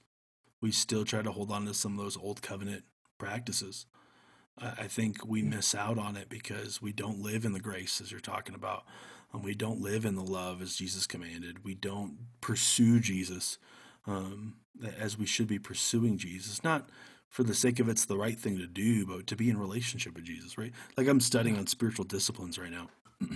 we still try to hold on to some of those old covenant practices I think we miss out on it because we don't live in the grace as you're talking about. Um, we don't live in the love as Jesus commanded. We don't pursue Jesus um, as we should be pursuing Jesus. Not for the sake of it's the right thing to do, but to be in relationship with Jesus, right? Like I'm studying on spiritual disciplines right now.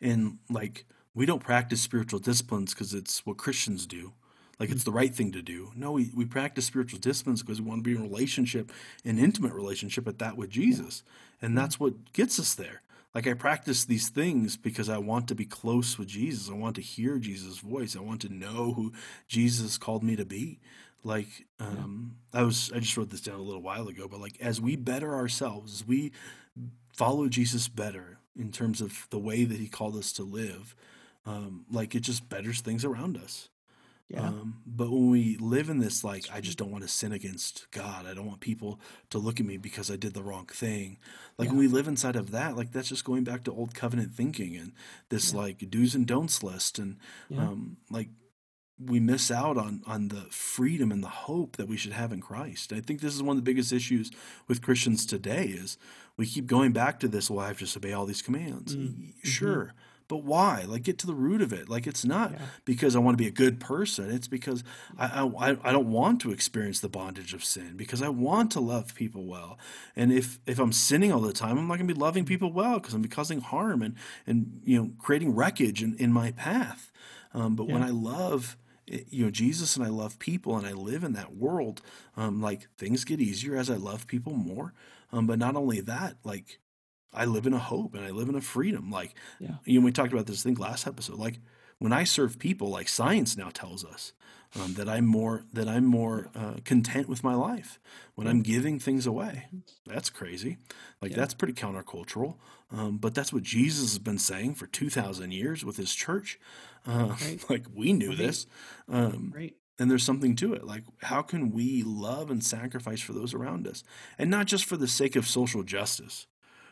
and like we don't practice spiritual disciplines because it's what Christians do. Like it's the right thing to do. No, we, we practice spiritual disciplines because we want to be in relationship, an intimate relationship at that with Jesus. And that's what gets us there. Like I practice these things because I want to be close with Jesus. I want to hear Jesus' voice. I want to know who Jesus called me to be. Like um, I was, I just wrote this down a little while ago. But like as we better ourselves, as we follow Jesus better in terms of the way that He called us to live, um, like it just betters things around us. Yeah. Um, but when we live in this, like, I just don't want to sin against God. I don't want people to look at me because I did the wrong thing. Like, yeah. when we live inside of that, like, that's just going back to old covenant thinking and this, yeah. like, do's and don'ts list. And, um, like, we miss out on on the freedom and the hope that we should have in Christ. I think this is one of the biggest issues with Christians today is we keep going back to this, well, I have to obey all these commands. Mm-hmm. Sure. But why? Like, get to the root of it. Like, it's not yeah. because I want to be a good person. It's because I, I I don't want to experience the bondage of sin. Because I want to love people well. And if if I'm sinning all the time, I'm not going to be loving people well because I'm causing harm and and you know creating wreckage in, in my path. Um, but yeah. when I love eh, you know Jesus and I love people and I live in that world, um, like things get easier as I love people more. Um, but not only that, like I live in a hope and I live in a freedom. Like, yeah. you know, we talked about this thing last episode. Like, when I serve people, like science now tells us um, that I'm more that I'm more uh, content with my life when I'm giving things away. That's crazy. Like yeah. that's pretty countercultural. Um, but that's what Jesus has been saying for two thousand years with his church. Uh, right. Like we knew right. this. Um, right. And there's something to it. Like, how can we love and sacrifice for those around us? And not just for the sake of social justice.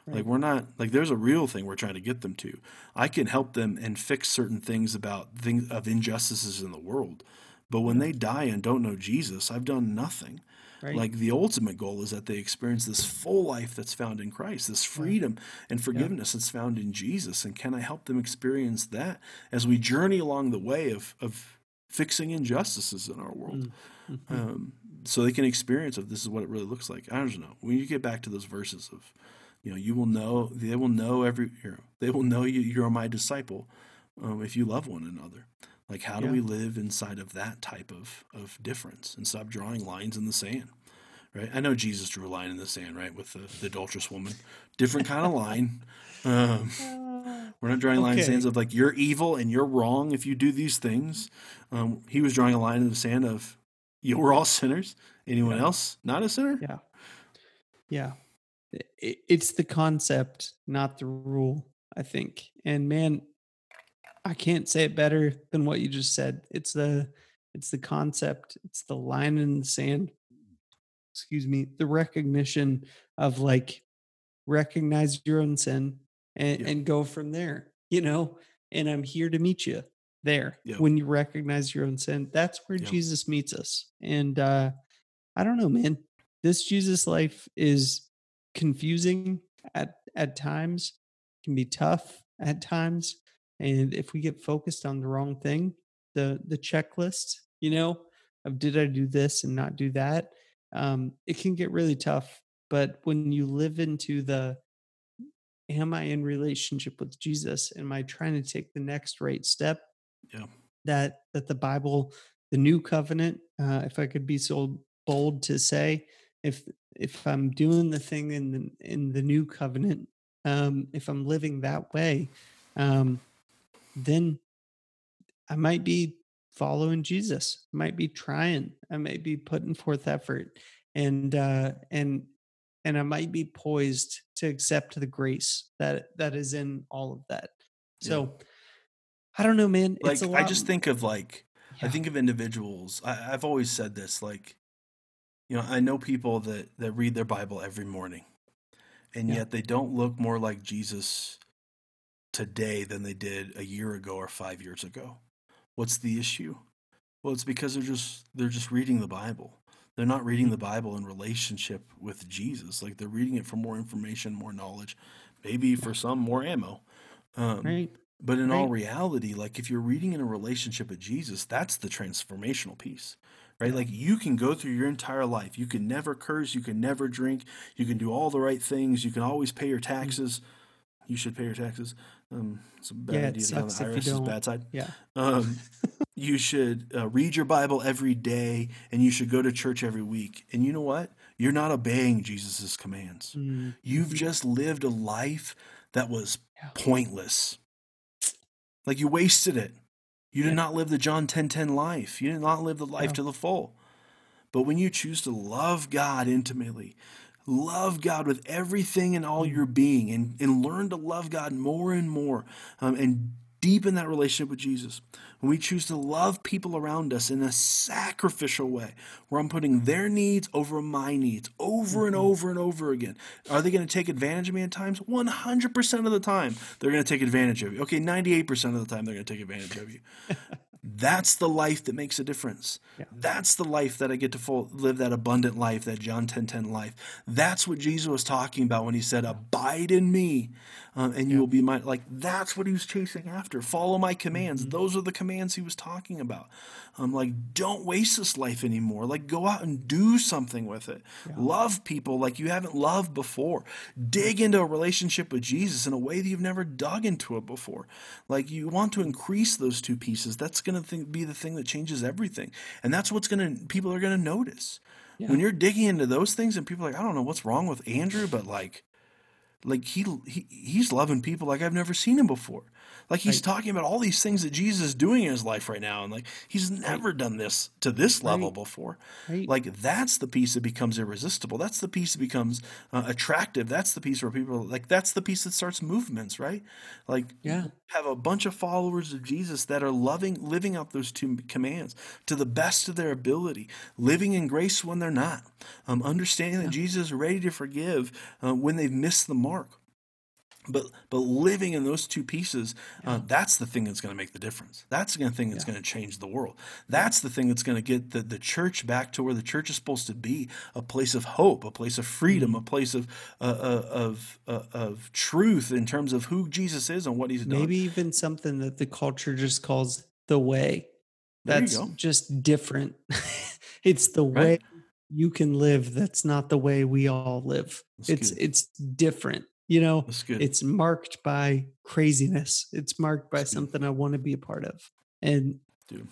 Right. Like we're not like there's a real thing we're trying to get them to. I can help them and fix certain things about things of injustices in the world. But when they die and don't know Jesus, I've done nothing. Right. Like the ultimate goal is that they experience this full life that's found in Christ, this freedom and forgiveness yeah. that's found in Jesus. And can I help them experience that as we journey along the way of, of fixing injustices in our world? Mm, mm-hmm. Um, so they can experience if this is what it really looks like. I don't know. When you get back to those verses of you know, you will know, they will know every, you know, they will know you, you're my disciple um, if you love one another. Like, how do yeah. we live inside of that type of, of difference and stop drawing lines in the sand? Right. I know Jesus drew a line in the sand, right, with the, the adulterous woman. Different kind of line. Um, we're not drawing okay. lines in the sands of like you're evil and you're wrong if you do these things. Um, he was drawing a line in the sand of you we're all sinners. Anyone yeah. else not a sinner? Yeah. Yeah it's the concept, not the rule, I think. And man, I can't say it better than what you just said. It's the it's the concept, it's the line in the sand. Excuse me, the recognition of like recognize your own sin and, and go from there, you know, and I'm here to meet you there when you recognize your own sin. That's where. Jesus meets us. And uh I don't know, man. This Jesus life is confusing at at times, can be tough at times, and if we get focused on the wrong thing, the the checklist, you know, of did I do this and not do that, um, it can get really tough. But when you live into the am I in relationship with Jesus? Am I trying to take the next right step? Yeah. That that the Bible, the new covenant, uh, if I could be so bold to say, if if I'm doing the thing in the in the new covenant, um, if I'm living that way, um, then I might be following Jesus. I might be trying. I might be putting forth effort, and uh, and and I might be poised to accept the grace that that is in all of that. So yeah. I don't know, man. Like I just think of like yeah. I think of individuals. I, I've always said this, like you know, I know people that, that read their Bible every morning, and yeah. yet they don't look more like Jesus today than they did a year ago or five years ago. What's the issue? Well, it's because they're just they're just reading the Bible. They're not reading the Bible in relationship with Jesus. Like they're reading it for more information, more knowledge, maybe for some more ammo. Um, right. But in right. all reality, like if you're reading in a relationship with Jesus, that's the transformational piece right? Like you can go through your entire life. You can never curse. You can never drink. You can do all the right things. You can always pay your taxes. You should pay your taxes. Um, it's a bad yeah, idea to on the IRS's bad side. Yeah. Um, you should uh, read your Bible every day, and you should go to church every week. And you know what? You're not obeying Jesus' commands. Mm-hmm. You've just lived a life that was yeah. pointless. Like you wasted it. You did not live the John 10 10 life. You did not live the life no. to the full. But when you choose to love God intimately, love God with everything and all your being, and, and learn to love God more and more, um, and deepen that relationship with Jesus, when we choose to love people around us in a sacrificial way, where I'm putting their needs over my needs over and mm-hmm. over and over again, are they going to take advantage of me at times? 100% of the time, they're going to take advantage of you. Okay, 98% of the time, they're going to take advantage of you. That's the life that makes a difference. Yeah. That's the life that I get to full, live that abundant life, that John 10 10 life. That's what Jesus was talking about when he said, Abide in me, um, and you will be my. Like, that's what he was chasing after. Follow my commands. Mm-hmm. Those are the commands he was talking about. Um, like, don't waste this life anymore. Like, go out and do something with it. Yeah. Love people like you haven't loved before. Dig into a relationship with Jesus in a way that you've never dug into it before. Like, you want to increase those two pieces. That's going to be the thing that changes everything. And that's what's going to, people are going to notice. Yeah. When you're digging into those things and people are like, I don't know what's wrong with Andrew, but like, like he, he he's loving people like I've never seen him before. Like he's right. talking about all these things that Jesus is doing in his life right now, and like he's never right. done this to this level right. before. Like that's the piece that becomes irresistible. That's the piece that becomes uh, attractive. That's the piece where people like that's the piece that starts movements, right? Like yeah, have a bunch of followers of Jesus that are loving, living out those two commands to the best of their ability, living in grace when they're not, um, understanding that Jesus is ready to forgive uh, when they've missed the mark but but living in those two pieces uh, that's the thing that's going to make the difference. That's the thing that's yeah. going to change the world. That's the thing that's going to get the, the church back to where the church is supposed to be a place of hope a place of freedom mm-hmm. a place of uh, uh, of uh, of truth in terms of who jesus is and what he's done. Maybe even something that the culture just calls the way. That's just different. It's the right. way you can live that's not the way we all live. That's it's good. it's different you know it's marked by craziness. It's marked by That's something good. i want to be a part of. And Dude.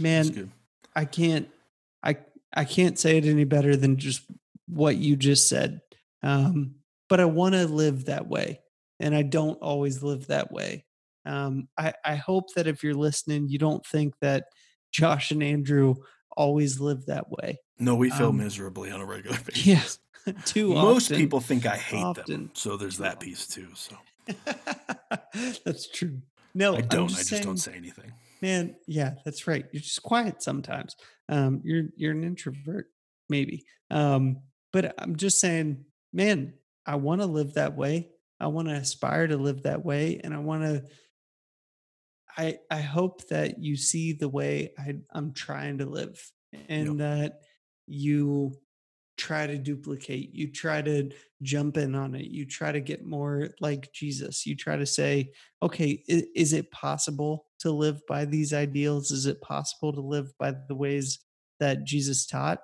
man i can't i i can't say it any better than just what you just said. Um but i want to live that way and i don't always live that way. Um i i hope that if you're listening you don't think that josh and andrew always live that way. No we fail um, miserably on a regular basis. yes too Most often. people think I hate often. them, so there's that piece too. So that's true. No, I don't. Just I just saying, don't say anything. Man, yeah, that's right. You're just quiet sometimes. Um, you're you're an introvert, maybe. Um, but I'm just saying, man, I want to live that way. I want to aspire to live that way, and I want to. I I hope that you see the way I, I'm trying to live, and yep. that you try to duplicate, you try to jump in on it, you try to get more like Jesus. You try to say, okay, is, it possible to live by these ideals? Is it possible to live by the ways that Jesus taught?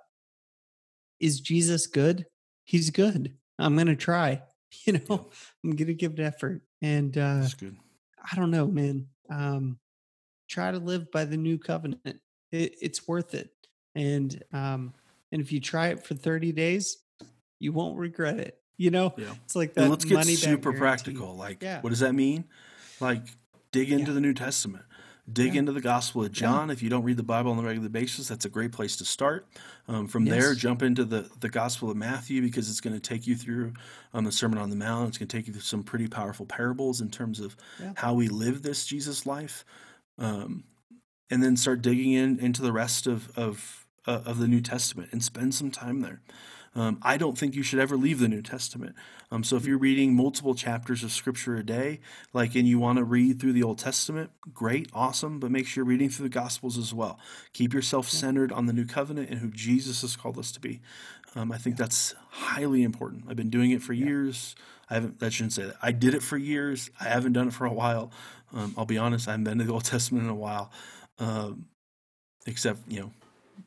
Is Jesus good? He's good. I'm going to try. You know, I'm going to give it effort. And uh, That's good. I don't know, man. Um, try to live by the new covenant. It, it's worth it. And um, and if you try it for 30 days, you won't regret it. You know, yeah. it's like that. And let's get super practical. Like, yeah. what does that mean? Like, dig into yeah. the New Testament. Dig into the Gospel of John. If you don't read the Bible on a regular basis, that's a great place to start. Um, from yes. there, jump into the, the Gospel of Matthew because it's going to take you through um, the Sermon on the Mount. It's going to take you through some pretty powerful parables in terms of how we live this Jesus life. Um, and then start digging in into the rest of, of uh, of the New Testament and spend some time there. Um, I don't think you should ever leave the New Testament. Um, so if you're reading multiple chapters of Scripture a day, like and you want to read through the Old Testament, great, awesome. But make sure you're reading through the Gospels as well. Keep yourself centered on the New Covenant and who Jesus has called us to be. Um, I think that's highly important. I've been doing it for years. I haven't. I shouldn't say that. I did it for years. I haven't done it for a while. Um, I'll be honest. I haven't been to the Old Testament in a while, um, except you know,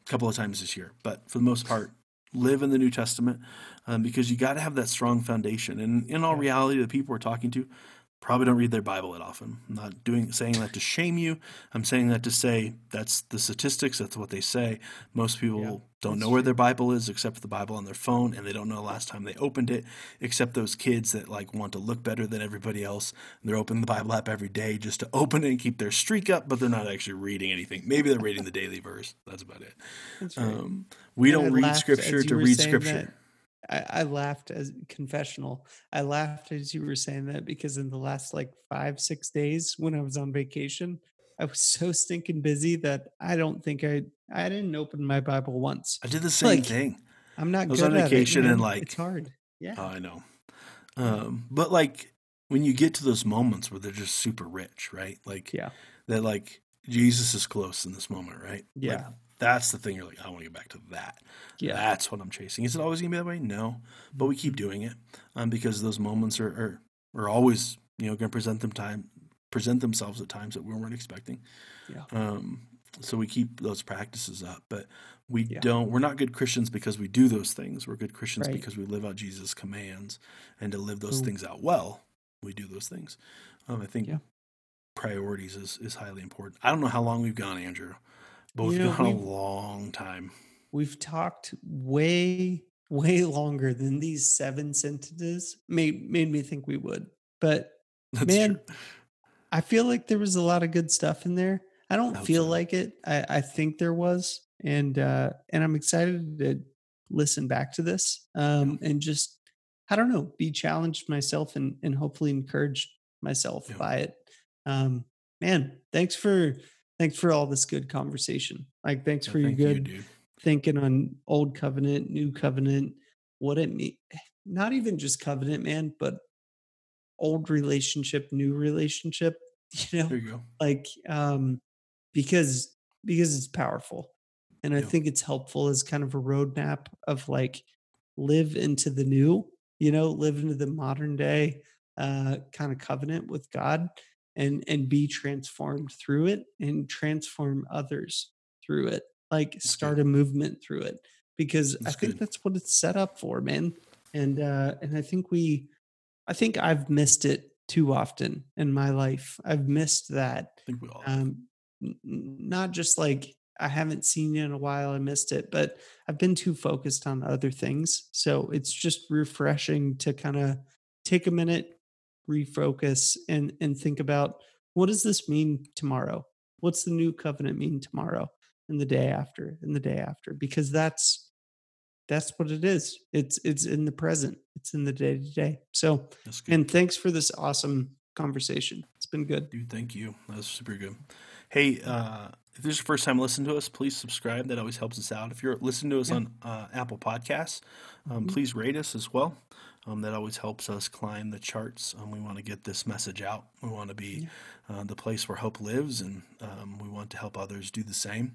a couple of times this year. But for the most part, live in the New Testament um, because you got to have that strong foundation. And in all reality, the people we're talking to probably don't read their Bible that often. I'm not doing saying that to shame you. I'm saying that to say that's the statistics. That's what they say. Most people Yeah, don't know where true. their Bible is except for the Bible on their phone, and they don't know the last time they opened it. Except those kids that like want to look better than everybody else. And they're opening the Bible app every day just to open it and keep their streak up, but they're not actually reading anything. Maybe they're reading the daily verse. That's about it. That's right. Um, we And don't read laughed scripture to read scripture. that. I, I laughed as confessional. I laughed as you were saying that because in the last like five, six days when I was on vacation, I was so stinking busy that I don't think I I didn't open my Bible once. I did the same Like, thing. I'm not I was good on at vacation it, and, like- it's hard. Yeah. Oh, I know. Um, but like when you get to those moments where they're just super rich, right? Like yeah. that, like Jesus is close in this moment, right? Like, Yeah. That's the thing. You're like, I want to get back to that. Yeah. That's what I'm chasing. Is it always gonna be that way? No, but we keep doing it um, because those moments are, are are always you know going to present them time present themselves at times that we weren't expecting. Yeah. Um, so we keep those practices up, but we Yeah. don't. We're not good Christians because we do those things. We're good Christians Right. because we live out Jesus' commands, and to live those Boom. things out well, we do those things. Um, I think Yeah. priorities is is highly important. I don't know how long we've gone, Andrew, but You know, gone a long time. We've talked way, way longer than these seven sentences made made me think we would. But That's Man, true. I feel like there was a lot of good stuff in there. I don't I feel so. like it. I, I think there was, and uh, and I'm excited to listen back to this um, and just I don't know, be challenged myself and and hopefully encouraged myself Yeah. by it. Um, man, thanks for thanks for all this good conversation. Like, thanks Yeah, for your thank you, good dude. thinking on old covenant, new covenant, what it mean. Not even just covenant, man, but old relationship, new relationship. You know, you like um, because because it's powerful, and I think it's helpful as kind of a roadmap of like live into the new. You know, live into the modern day uh, kind of covenant with God, and and be transformed through it, and transform others through it. Like start a movement through it, because That's I think good. that's what it's set up for, man. And uh, and I think we, I think I've missed it too often in my life. I've missed that. I think we all. Um, n- not just like I haven't seen it in a while, I missed it, but I've been too focused on other things. So it's just refreshing to kind of take a minute, refocus, and and think about what does this mean tomorrow? What's the new covenant mean tomorrow, and the day after, and the day after? Because that's that's what it is. It's it's in the present. It's in the day to day. So and thanks for this awesome conversation. It's been good. Dude, thank you. That was super good. Hey, uh, if this is your first time listening to us, please subscribe. That always helps us out. If you're listening to us Yeah. on uh, Apple Podcasts, um, Mhm. please rate us as well. Um, that always helps us climb the charts. Um, we want to get this message out. We want to be uh, the place where hope lives, and um, we want to help others do the same.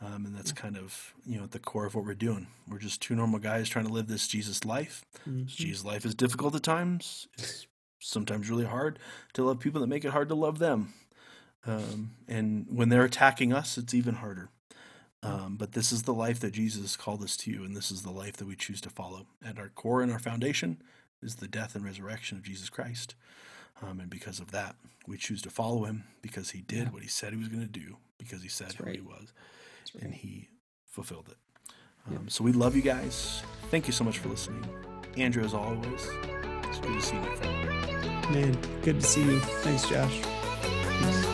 Um, and that's kind of you know at the core of what we're doing. We're just two normal guys trying to live this Jesus life. Mhm. Jesus' life is difficult at times. It's sometimes really hard to love people that make it hard to love them. Um, and when they're attacking us, it's even harder. Um, but this is the life that Jesus called us to, and this is the life that we choose to follow. At our core and our foundation is the death and resurrection of Jesus Christ. Um, and because of that, we choose to follow him because he did Yeah. what he said he was going to do, because he said That's who he was, That's and he fulfilled it. Yeah. Um, so we love you guys. Thank you so much for listening. Andrew, as always, it's good to see you, my friend. Man, good to see you. Thanks, Josh.